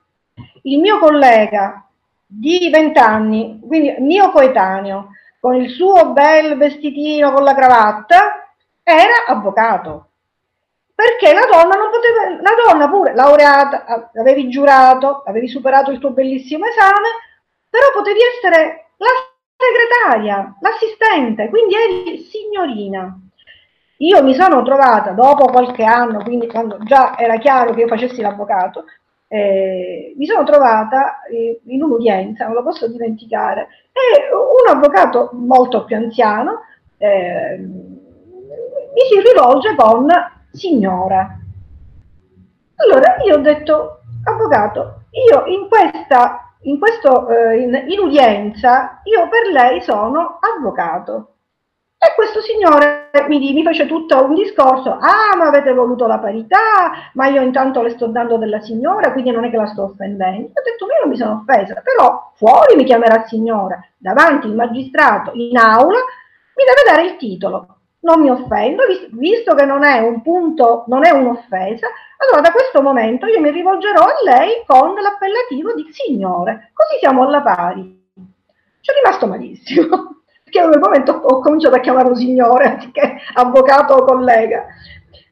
il mio collega di 20 anni, quindi mio coetaneo, con il suo bel vestitino con la cravatta, era avvocato. Perché la donna non poteva, la donna pure laureata, avevi giurato, avevi superato il tuo bellissimo esame, però potevi essere la segretaria, l'assistente, quindi eri signorina. Io mi sono trovata dopo qualche anno, quindi quando già era chiaro che io facessi l'avvocato, eh, mi sono trovata eh, in un'udienza, non lo posso dimenticare, e un avvocato molto più anziano eh, mi si rivolge con signora. Allora io ho detto, avvocato, io in questa, in, questo, eh, in, in udienza, io per lei sono avvocato. E questo signore mi, mi, fece tutto un discorso, ah ma avete voluto la parità, ma io intanto le sto dando della signora, quindi non è che la sto offendendo. Ho detto, io non mi sono offesa, però fuori mi chiamerà signora, davanti il magistrato, in aula, mi deve dare il titolo. Non mi offendo, visto che non è un punto, non è un'offesa, allora da questo momento io mi rivolgerò a lei con l'appellativo di signore, così siamo alla pari. Ci è rimasto malissimo che a quel momento ho cominciato a chiamarlo signore anziché avvocato o collega.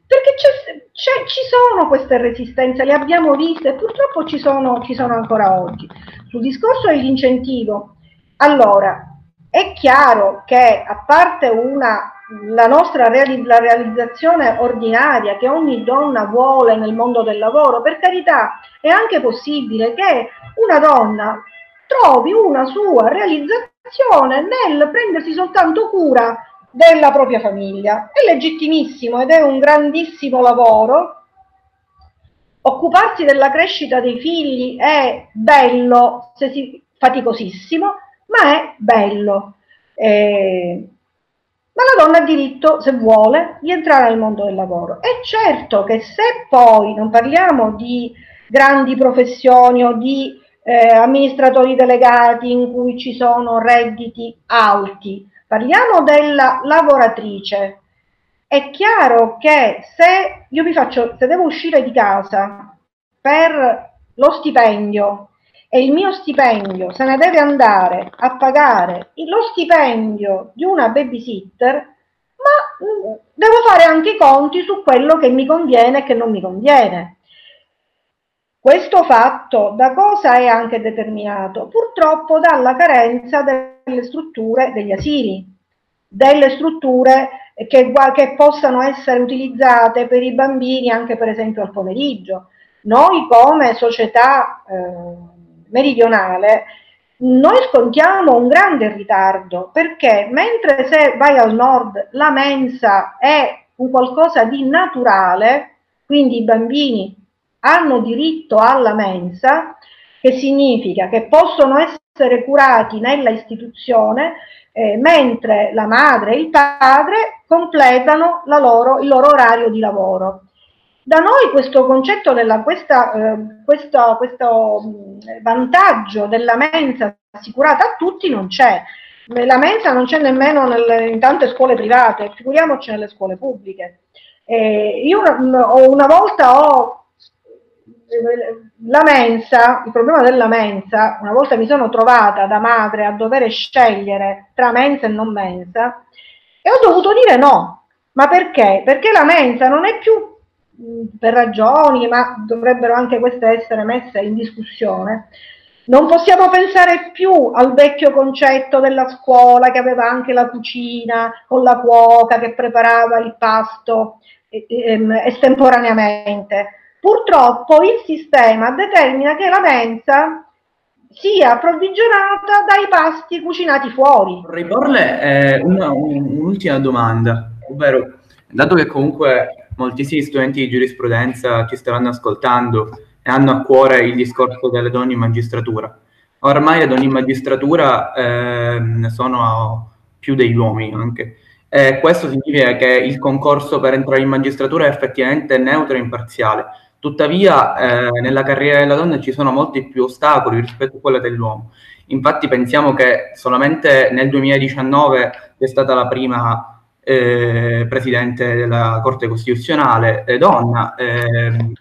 Perché c'è, c'è, ci sono queste resistenze, le abbiamo viste e purtroppo ci sono, ci sono ancora oggi. Sul discorso dell'incentivo, allora, è chiaro che a parte una, la nostra reali, la realizzazione ordinaria che ogni donna vuole nel mondo del lavoro, per carità, è anche possibile che una donna trovi una sua realizzazione nel prendersi soltanto cura della propria famiglia. È legittimissimo ed è un grandissimo lavoro. Occuparsi della crescita dei figli è bello, se si, faticosissimo, ma è bello. Eh, ma la donna ha diritto, se vuole, di entrare nel mondo del lavoro. È certo che se poi non parliamo di grandi professioni o di eh, amministratori delegati in cui ci sono redditi alti, parliamo della lavoratrice. È chiaro che se io mi faccio, se devo uscire di casa per lo stipendio e il mio stipendio se ne deve andare a pagare lo stipendio di una babysitter, ma mm, devo fare anche i conti su quello che mi conviene e che non mi conviene. Questo fatto da cosa è anche determinato? Purtroppo dalla carenza delle strutture degli asili, delle strutture che, che possano essere utilizzate per i bambini anche per esempio al pomeriggio. Noi come società eh, meridionale noi scontiamo un grande ritardo perché mentre se vai al nord la mensa è un qualcosa di naturale, quindi i bambini hanno diritto alla mensa, che significa che possono essere curati nella istituzione eh, mentre la madre e il padre completano loro, il loro orario di lavoro. Da noi questo concetto, della, questa, eh, questo, questo vantaggio della mensa assicurata a tutti non c'è. La mensa non c'è nemmeno nelle, in tante scuole private, figuriamoci nelle scuole pubbliche. Eh, io una, una volta ho la mensa, il problema della mensa, una volta mi sono trovata da madre a dover scegliere tra mensa e non mensa e ho dovuto dire no. Ma perché? Perché la mensa non è più per ragioni, ma dovrebbero anche queste essere messe in discussione. Non possiamo pensare più al vecchio concetto della scuola che aveva anche la cucina con la cuoca che preparava il pasto estemporaneamente Purtroppo il sistema determina che la mensa sia approvvigionata dai pasti cucinati fuori. Vorrei porle eh, una, un'ultima domanda, ovvero, dato che comunque moltissimi studenti di giurisprudenza ci staranno ascoltando e hanno a cuore il discorso delle donne in magistratura, ormai le donne in magistratura eh, sono più degli uomini anche. E questo significa che il concorso per entrare in magistratura è effettivamente neutro e imparziale. Tuttavia, eh, nella carriera della donna ci sono molti più ostacoli rispetto a quella dell'uomo. Infatti, pensiamo che solamente nel 2019 è stata la prima eh, presidente della Corte Costituzionale eh, donna, ehm,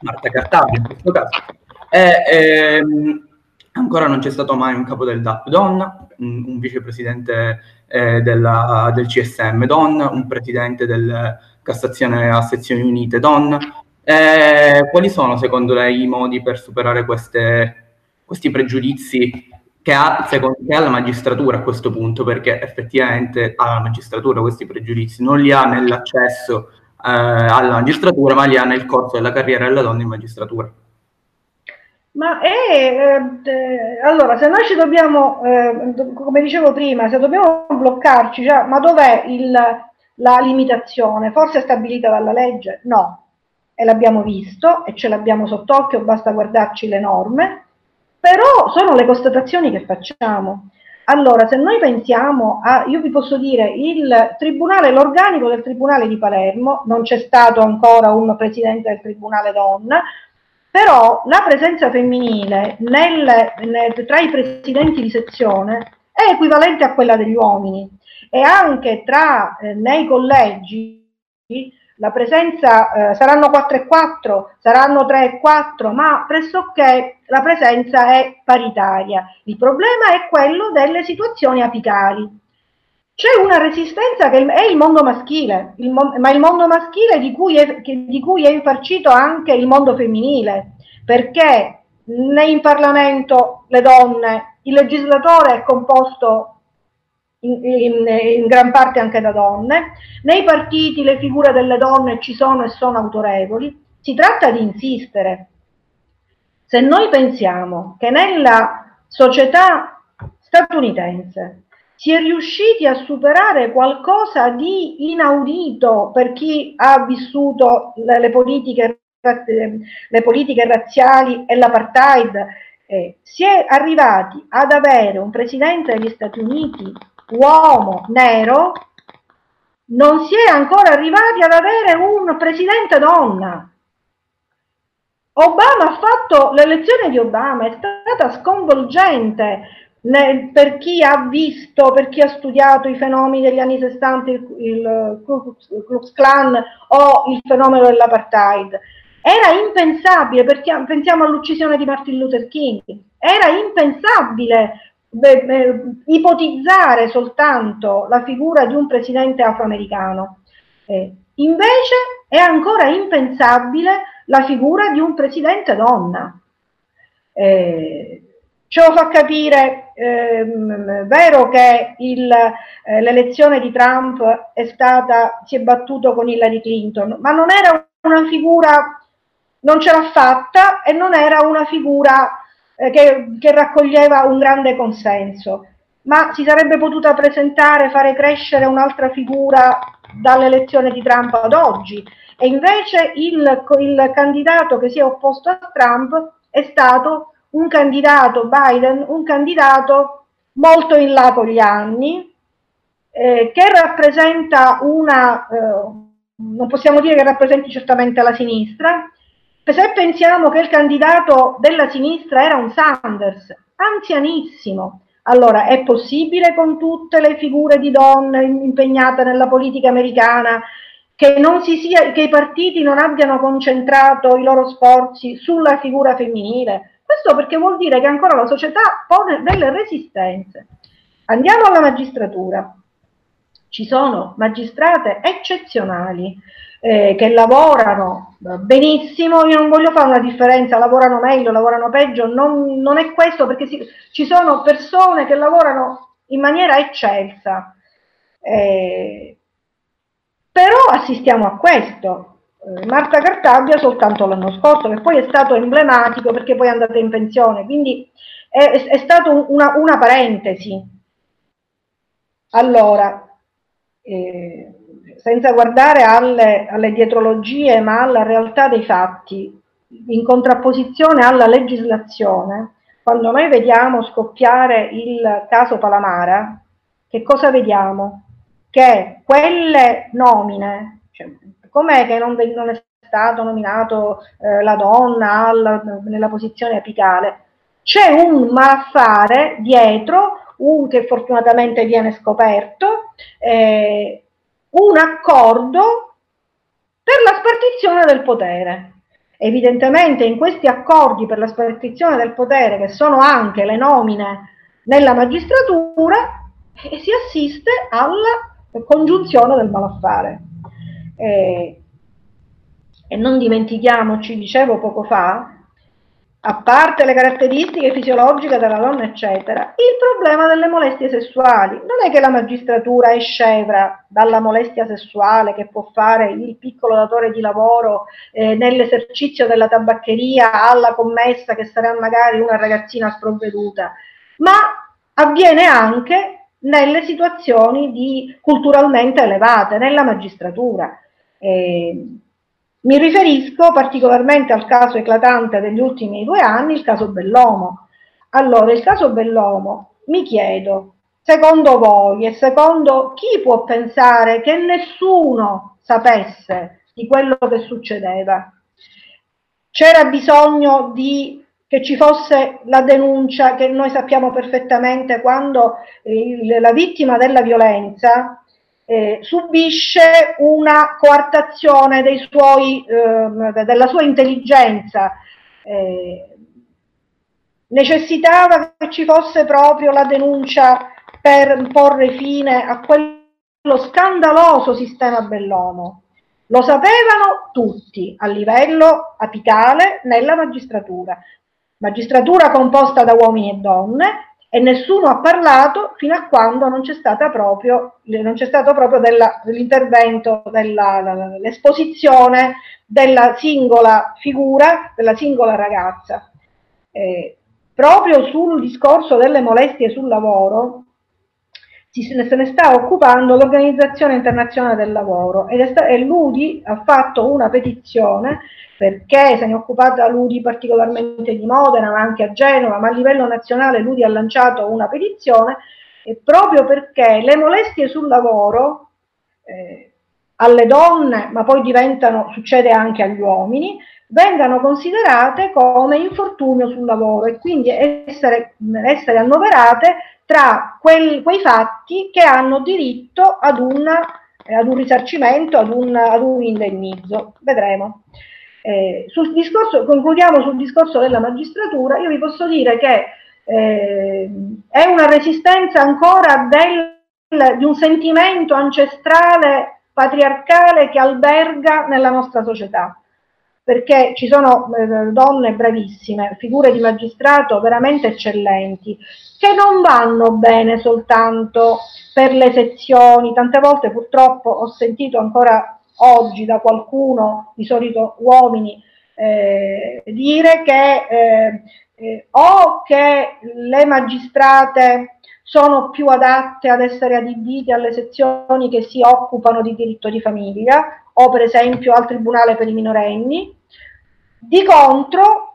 Marta Cartabia in questo caso. E, ehm, ancora non c'è stato mai un capo del DAP donna, un, un vicepresidente eh, della, del CSM donna, un presidente del Cassazione a sezioni unite donna eh, quali sono secondo lei i modi per superare queste, questi pregiudizi che ha, secondo, che ha la magistratura a questo punto? Perché effettivamente ha la magistratura questi pregiudizi, non li ha nell'accesso eh, alla magistratura, ma li ha nel corso della carriera della donna in magistratura. Ma è, eh, allora, se noi ci dobbiamo, eh, come dicevo prima, se dobbiamo bloccarci, cioè, ma dov'è il, la limitazione? Forse è stabilita dalla legge? No, e l'abbiamo visto e ce l'abbiamo sott'occhio, basta guardarci le norme, però sono le constatazioni che facciamo. Allora, se noi pensiamo a, io vi posso dire, il tribunale, l'organico del tribunale di Palermo, non c'è stato ancora un presidente del tribunale donna, però la presenza femminile nel, nel, tra i presidenti di sezione è equivalente a quella degli uomini e anche tra, eh, nei collegi la presenza eh, saranno 4 e 4, saranno 3 e 4, ma pressoché la presenza è paritaria. Il problema è quello delle situazioni apicali. C'è una resistenza che è il mondo maschile, il mo- ma il mondo maschile di cui, è, che, di cui è infarcito anche il mondo femminile, perché in Parlamento le donne, il legislatore è composto in, in, in, gran parte anche da donne. Nei partiti le figure delle donne ci sono e sono autorevoli. Si tratta di insistere. Se noi pensiamo che nella società statunitense si è riusciti a superare qualcosa di inaudito per chi ha vissuto le, le, politiche, le politiche razziali e l'apartheid, eh, si è arrivati ad avere un presidente degli Stati Uniti uomo nero, non si è ancora arrivati ad avere un presidente donna. Obama ha fatto, l'elezione di Obama è stata sconvolgente per chi ha visto, per chi ha studiato i fenomeni degli anni 60, il, il Klux Klan o il fenomeno dell'apartheid. Era impensabile, perché pensiamo all'uccisione di Martin Luther King, era impensabile beh, beh, ipotizzare soltanto la figura di un presidente afroamericano. Eh, invece è ancora impensabile la figura di un presidente donna. Eh, ce fa capire, ehm, vero che il, eh, l'elezione di Trump è stata, si è battuto con Hillary Clinton, ma non era una figura, non ce l'ha fatta e non era una figura eh, che, che raccoglieva un grande consenso, ma si sarebbe potuta presentare, fare crescere un'altra figura dall'elezione di Trump ad oggi. E invece il, il, candidato che si è opposto a Trump è stato un candidato Biden, un candidato molto in là con gli anni, eh, che rappresenta una, eh, non possiamo dire che rappresenti certamente la sinistra, se pensiamo che il candidato della sinistra era un Sanders, anzianissimo, allora è possibile con tutte le figure di donne impegnate nella politica americana che, sia, che i partiti non abbiano concentrato i loro sforzi sulla figura femminile? Questo perché vuol dire che ancora la società pone delle resistenze. Andiamo alla magistratura. Ci sono magistrate eccezionali eh, che lavorano benissimo, io non voglio fare una differenza, lavorano meglio, lavorano peggio, non, non è questo perché si, ci sono persone che lavorano in maniera eccelsa, eh, però assistiamo a questo. Eh, Marta Cartabia soltanto l'anno scorso, che poi è stato emblematico perché poi è andata in pensione, quindi è, è stato una, una parentesi. Allora, eh, senza guardare alle, alle dietrologie ma alla realtà dei fatti, in contrapposizione alla legislazione, quando noi vediamo scoppiare il caso Palamara, che cosa vediamo? Che quelle nomine, cioè, com'è che non, non, è stato nominato eh, la donna alla, nella posizione apicale? C'è un malaffare dietro, un che fortunatamente viene scoperto, eh, un accordo per la spartizione del potere. Evidentemente in questi accordi per la spartizione del potere, che sono anche le nomine nella magistratura, eh, si assiste alla congiunzione del malaffare. Eh, e non dimentichiamoci, dicevo poco fa, a parte le caratteristiche fisiologiche della donna, eccetera, il problema delle molestie sessuali. Non è che la magistratura è scevra dalla molestia sessuale che può fare il piccolo datore di lavoro eh, nell'esercizio della tabaccheria alla commessa che sarà magari una ragazzina sprovveduta, ma avviene anche nelle situazioni di, culturalmente elevate, nella magistratura. Eh, mi riferisco particolarmente al caso eclatante degli ultimi due anni, il caso Bellomo. Allora, il caso Bellomo, mi chiedo, secondo voi e secondo chi può pensare che nessuno sapesse di quello che succedeva? C'era bisogno di che ci fosse la denuncia che noi sappiamo perfettamente quando il, la vittima della violenza eh, subisce una coartazione suoi, eh, della sua intelligenza. Eh, necessitava che ci fosse proprio la denuncia per porre fine a quello scandaloso sistema Bellomo. Lo sapevano tutti a livello apicale nella magistratura. Magistratura composta da uomini e donne, e nessuno ha parlato fino a quando non c'è, proprio, non c'è stato proprio della, dell'intervento, dell'esposizione della singola figura, della singola ragazza. Eh, proprio sul discorso delle molestie sul lavoro se ne sta occupando l'Organizzazione Internazionale del Lavoro ed e l'UDI ha fatto una petizione perché se ne è occupata l'UDI particolarmente di Modena, ma anche a Genova, ma a livello nazionale l'UDI ha lanciato una petizione proprio perché le molestie sul lavoro eh, alle donne, ma poi diventano, succede anche agli uomini, vengano considerate come infortunio sul lavoro e quindi essere, essere annoverate tra quel, quei fatti che hanno diritto ad, una, ad un risarcimento, ad un, ad un indennizzo. Vedremo. Eh, sul discorso, concludiamo sul discorso della magistratura, io vi posso dire che eh, è una resistenza ancora del, di un sentimento ancestrale patriarcale che alberga nella nostra società perché ci sono eh, donne bravissime, figure di magistrato veramente eccellenti, che non vanno bene soltanto per le sezioni, tante volte purtroppo ho sentito ancora oggi da qualcuno, di solito uomini, eh, dire che eh, eh, o che le magistrate sono più adatte ad essere adibite alle sezioni che si occupano di diritto di famiglia o per esempio al Tribunale per i minorenni. Di contro,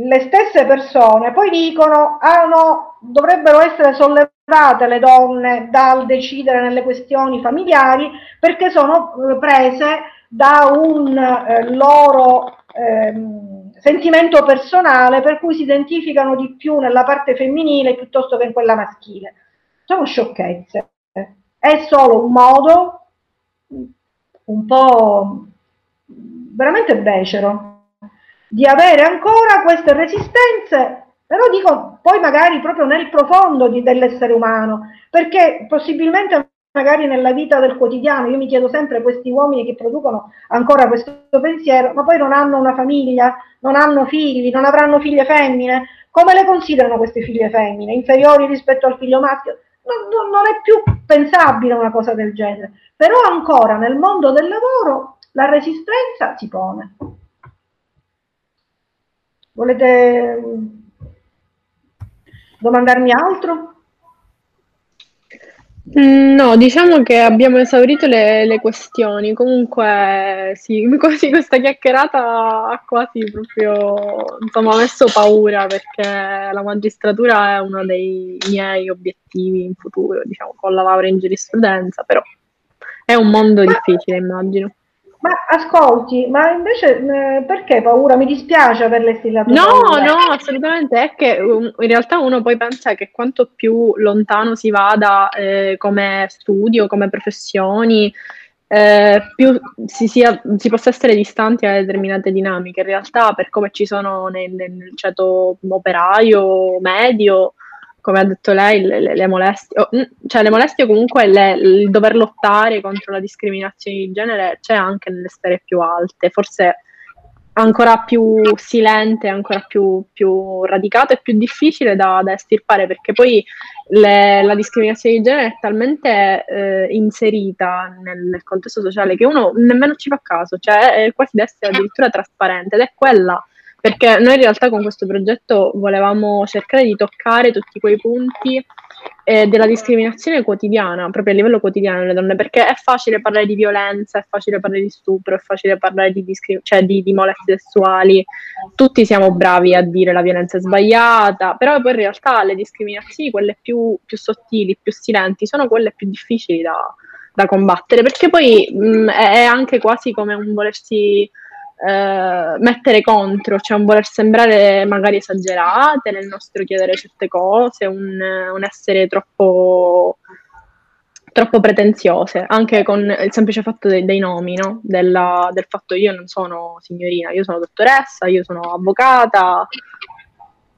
le stesse persone poi dicono ah no, dovrebbero essere sollevate le donne dal decidere nelle questioni familiari perché sono eh, prese da un eh, loro ehm, sentimento personale per cui si identificano di più nella parte femminile piuttosto che in quella maschile. Sono sciocchezze. È solo un modo un po' veramente becero di avere ancora queste resistenze, però dico poi magari proprio nel profondo di, dell'essere umano, perché possibilmente magari nella vita del quotidiano, io mi chiedo sempre questi uomini che producono ancora questo pensiero, ma poi non hanno una famiglia, non hanno figli, non avranno figlie femmine, come le considerano queste figlie femmine? Inferiori rispetto al figlio maschio? Non, non è più pensabile una cosa del genere, però ancora nel mondo del lavoro la resistenza si pone. Volete mm, domandarmi altro? Mm, no, diciamo che abbiamo esaurito le, le questioni. Comunque, sì, questa chiacchierata ha quasi proprio insomma, messo paura perché la magistratura è uno dei miei obiettivi in futuro, diciamo, con la laurea in giurisprudenza, però è un mondo difficile, immagino. Ma ascolti, ma invece eh, perché paura? Mi dispiace averle stillato No, paura. no, assolutamente. È che um, in realtà uno poi pensa che quanto più lontano si vada eh, come studio, come professioni, eh, più si, sia, si, possa essere distanti da determinate dinamiche. In realtà, per come ci sono nel, nel ceto operaio, medio, come ha detto lei, le, le, le molestie, oh, cioè le molestie comunque le, il dover lottare contro la discriminazione di genere c'è anche nelle sfere più alte, forse ancora più silente, ancora più, più radicato e più difficile da, da estirpare perché poi le, la discriminazione di genere è talmente eh, inserita nel, nel, contesto sociale che uno nemmeno ci fa caso, cioè è quasi da essere addirittura trasparente ed è quella perché noi in realtà con questo progetto volevamo cercare di toccare tutti quei punti eh, della discriminazione quotidiana, proprio a livello quotidiano delle donne, perché è facile parlare di violenza, è facile parlare di stupro, è facile parlare di, discrim- cioè di, di molestie sessuali, tutti siamo bravi a dire la violenza è sbagliata, però poi in realtà le discriminazioni, quelle più, più sottili, più silenti, sono quelle più difficili da, da combattere, perché poi mh, è anche quasi come un volersi eh, mettere contro, cioè un voler sembrare magari esagerate nel nostro chiedere certe cose, un, un essere troppo, troppo pretenziose, anche con il semplice fatto dei, dei nomi, no? Della, del fatto io non sono signorina, io sono dottoressa, io sono avvocata.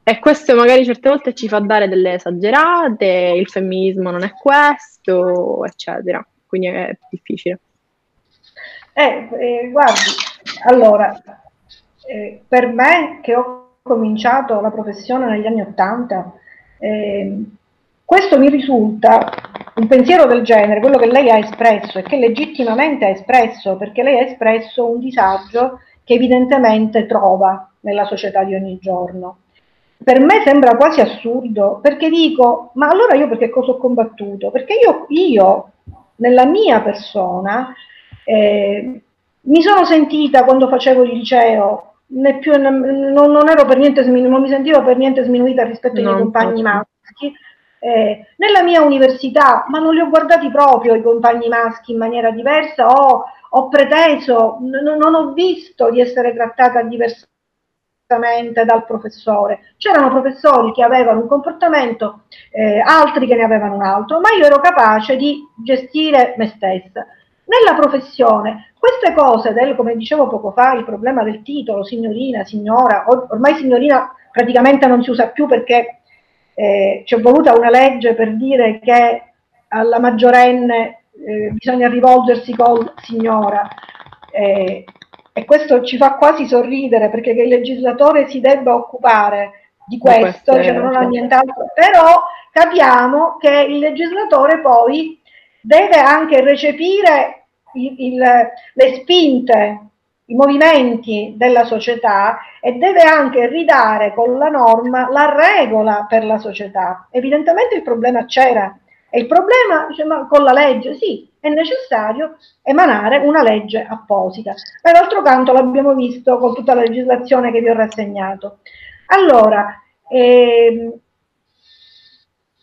E questo magari certe volte ci fa dare delle esagerate, il femminismo non è questo, eccetera. Quindi è difficile. Eh, eh, guardi, allora, eh, per me che ho cominciato la professione negli anni Ottanta, eh, questo mi risulta un pensiero del genere, quello che lei ha espresso e che legittimamente ha espresso, perché lei ha espresso un disagio che evidentemente trova nella società di ogni giorno. Per me sembra quasi assurdo, perché dico, ma allora io perché cosa ho combattuto? Perché io, io nella mia persona, eh, mi sono sentita quando facevo il liceo, più, non, non, ero per niente, non mi sentivo per niente sminuita rispetto ai miei compagni maschi. Eh, nella mia università, ma non li ho guardati proprio i compagni maschi in maniera diversa, ho, ho preteso, n- non ho visto di essere trattata diversamente dal professore. C'erano professori che avevano un comportamento, eh, altri che ne avevano un altro, ma io ero capace di gestire me stessa. Nella professione, queste cose, del, come dicevo poco fa, il problema del titolo, signorina, signora, or, ormai signorina praticamente non si usa più perché eh, ci è voluta una legge per dire che alla maggiorenne eh, bisogna rivolgersi col signora. Eh, e questo ci fa quasi sorridere perché che il legislatore si debba occupare di questo, cioè non ha nient'altro, però capiamo che il legislatore poi deve anche recepire il, le spinte, i movimenti della società e deve anche ridare con la norma la regola per la società. Evidentemente il problema c'era e il problema diciamo, con la legge, sì, è necessario emanare una legge apposita. Ma d'altro canto l'abbiamo visto con tutta la legislazione che vi ho rassegnato. Allora, ehm,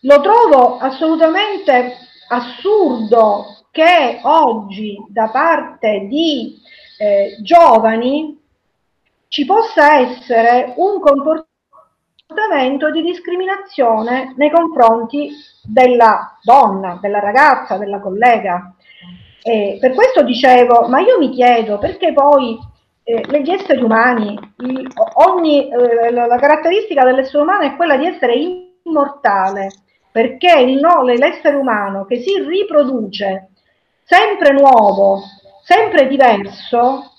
lo trovo assolutamente assurdo che oggi da parte di eh, giovani ci possa essere un comportamento di discriminazione nei confronti della donna, della ragazza, della collega. E per questo dicevo, ma io mi chiedo perché poi eh, negli esseri umani, il, ogni, eh, la caratteristica dell'essere umano è quella di essere immortale, perché il, no, l'essere umano che si riproduce sempre nuovo, sempre diverso,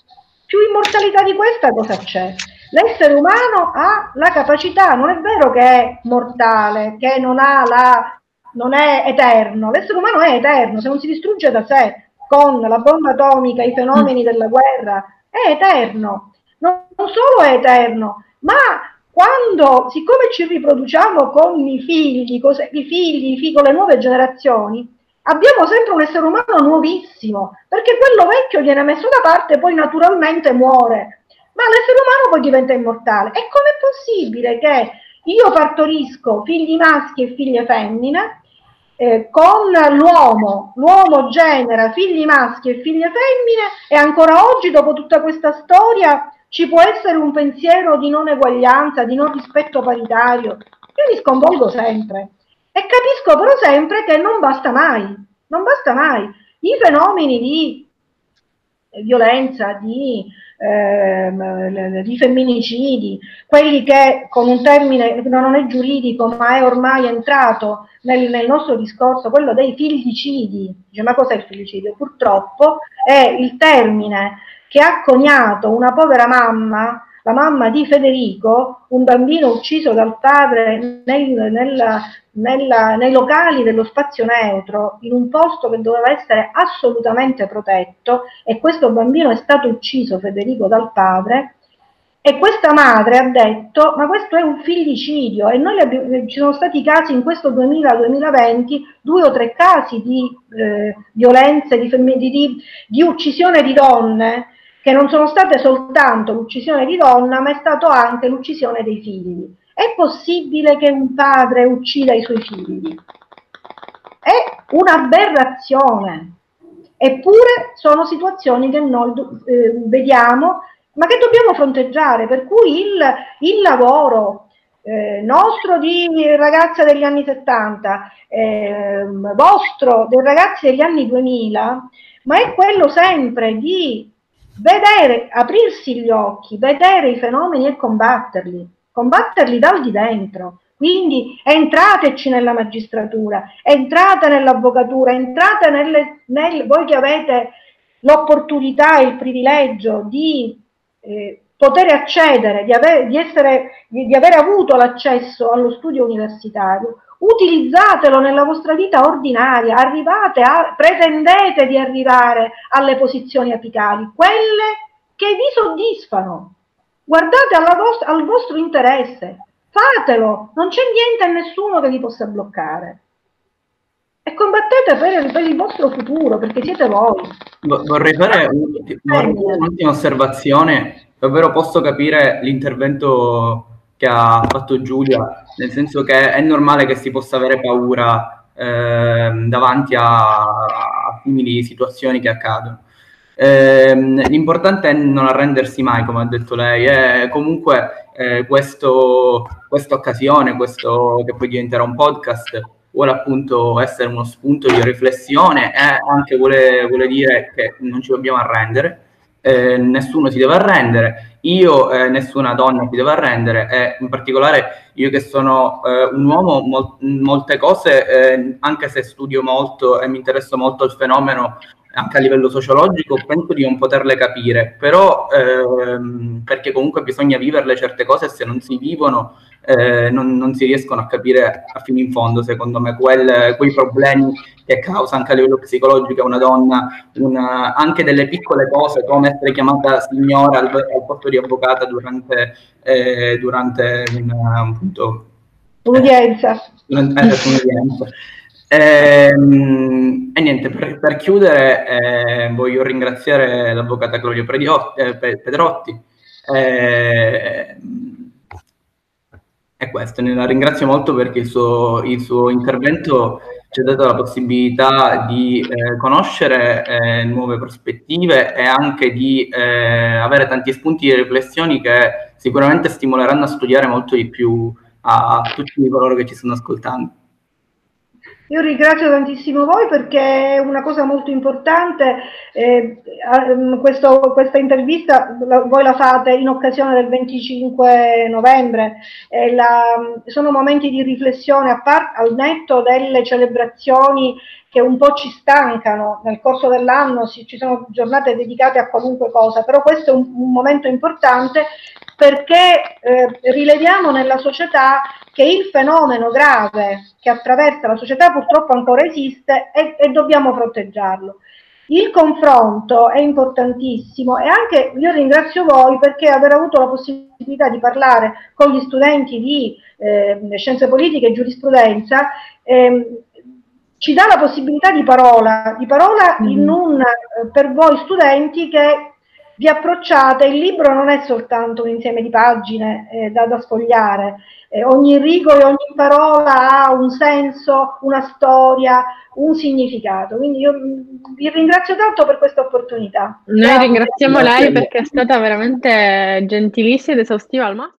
più immortalità di questa cosa c'è? L'essere umano ha la capacità, non è vero che è mortale, che non, ha la, non è eterno, l'essere umano è eterno, se non si distrugge da sé con la bomba atomica, i fenomeni della guerra, è eterno. Non, non solo è eterno, ma quando, siccome ci riproduciamo con i figli, con i figli, i figli, con le nuove generazioni, abbiamo sempre un essere umano nuovissimo, perché quello vecchio viene messo da parte e poi naturalmente muore. Ma l'essere umano poi diventa immortale. E com'è possibile che io partorisco figli maschi e figlie femmine, eh, con l'uomo, l'uomo genera figli maschi e figlie femmine e ancora oggi, dopo tutta questa storia, ci può essere un pensiero di non eguaglianza, di non rispetto paritario. Io mi sconvolgo sempre. E capisco però sempre che non basta mai, non basta mai. I fenomeni di violenza, di, eh, di femminicidi, quelli che con un termine che non è giuridico ma è ormai entrato nel, nel nostro discorso, quello dei filicidi. Dice, ma cos'è il filicidio? Purtroppo è il termine che ha coniato una povera mamma la mamma di Federico, un bambino ucciso dal padre nel, nel, nella, nei locali dello spazio neutro, in un posto che doveva essere assolutamente protetto, e questo bambino è stato ucciso, Federico, dal padre, e questa madre ha detto, ma questo è un figlicidio, e noi abbiamo, ci sono stati casi in questo 2000-2020, due o tre casi di eh, violenze, di, di, di uccisione di donne, che non sono state soltanto l'uccisione di donna, ma è stato anche l'uccisione dei figli. È possibile che un padre uccida i suoi figli? È un'aberrazione. Eppure sono situazioni che noi eh, vediamo, ma che dobbiamo fronteggiare, per cui il, il lavoro eh, nostro di ragazza degli anni 70, eh, vostro dei ragazzi degli anni 2000, ma è quello sempre di vedere, aprirsi gli occhi, vedere i fenomeni e combatterli, combatterli dal di dentro. Quindi entrateci nella magistratura, entrate nell'avvocatura, entrate nelle, nel, voi che avete l'opportunità e il privilegio di eh, poter accedere, di, aver, di, essere, di, di aver avuto l'accesso allo studio universitario, utilizzatelo nella vostra vita ordinaria, arrivate a, pretendete di arrivare alle posizioni apicali, quelle che vi soddisfano. Guardate vostra, al vostro interesse, fatelo, non c'è niente e nessuno che vi possa bloccare. E combattete per, per il vostro futuro, perché siete voi. Vorrei fare un'ultima osservazione, davvero posso capire l'intervento che ha fatto Giulia, nel senso che è normale che si possa avere paura eh, davanti a, a simili situazioni che accadono. Eh, l'importante è non arrendersi mai, come ha detto lei, e comunque eh, questa occasione, questo che poi diventerà un podcast, vuole appunto essere uno spunto di riflessione e anche vuole, vuole dire che non ci dobbiamo arrendere, eh, nessuno si deve arrendere io eh, nessuna donna si deve arrendere e in particolare io che sono eh, un uomo, mol- molte cose, eh, anche se studio molto e mi interesso molto al fenomeno anche a livello sociologico, penso di non poterle capire, però ehm, perché comunque bisogna viverle certe cose e se non si vivono eh, non, non, si riescono a capire a fino in fondo, secondo me, quel, quei problemi che causa anche a livello psicologico una donna, una, anche delle piccole cose come essere chiamata signora al, al posto di avvocata durante, eh, durante una, appunto, un'udienza. Eh, durante, un'udienza. Ehm, e niente, per, per chiudere eh, voglio ringraziare l'avvocata Claudio Pedrotti. Eh, e è questo. La ringrazio molto perché il suo, il suo intervento ci ha dato la possibilità di eh, conoscere eh, nuove prospettive e anche di eh, avere tanti spunti di riflessioni che sicuramente stimoleranno a studiare molto di più a, a tutti coloro che ci stanno ascoltando. Io ringrazio tantissimo voi perché è una cosa molto importante, eh, mm, questo, questa intervista la, voi la fate in occasione del 25 novembre, eh, la, sono momenti di riflessione a par, al netto delle celebrazioni che un po' ci stancano. Nel corso dell'anno, ci sono giornate dedicate a qualunque cosa, però questo è un, un momento importante perché eh, rileviamo nella società che il fenomeno grave che attraversa la società purtroppo ancora esiste e, e dobbiamo fronteggiarlo. Il confronto è importantissimo e anche io ringrazio voi perché aver avuto la possibilità di parlare con gli studenti di eh, scienze politiche e giurisprudenza eh, ci dà la possibilità di parola, di parola mm. in un, per voi studenti che vi approcciate, il libro non è soltanto un insieme di pagine eh, da, da, sfogliare, eh, ogni rigo e ogni parola ha un senso, una storia, un significato. Quindi io vi ringrazio tanto per questa opportunità. Noi ringraziamo lei perché è stata veramente gentilissima ed esaustiva al massimo.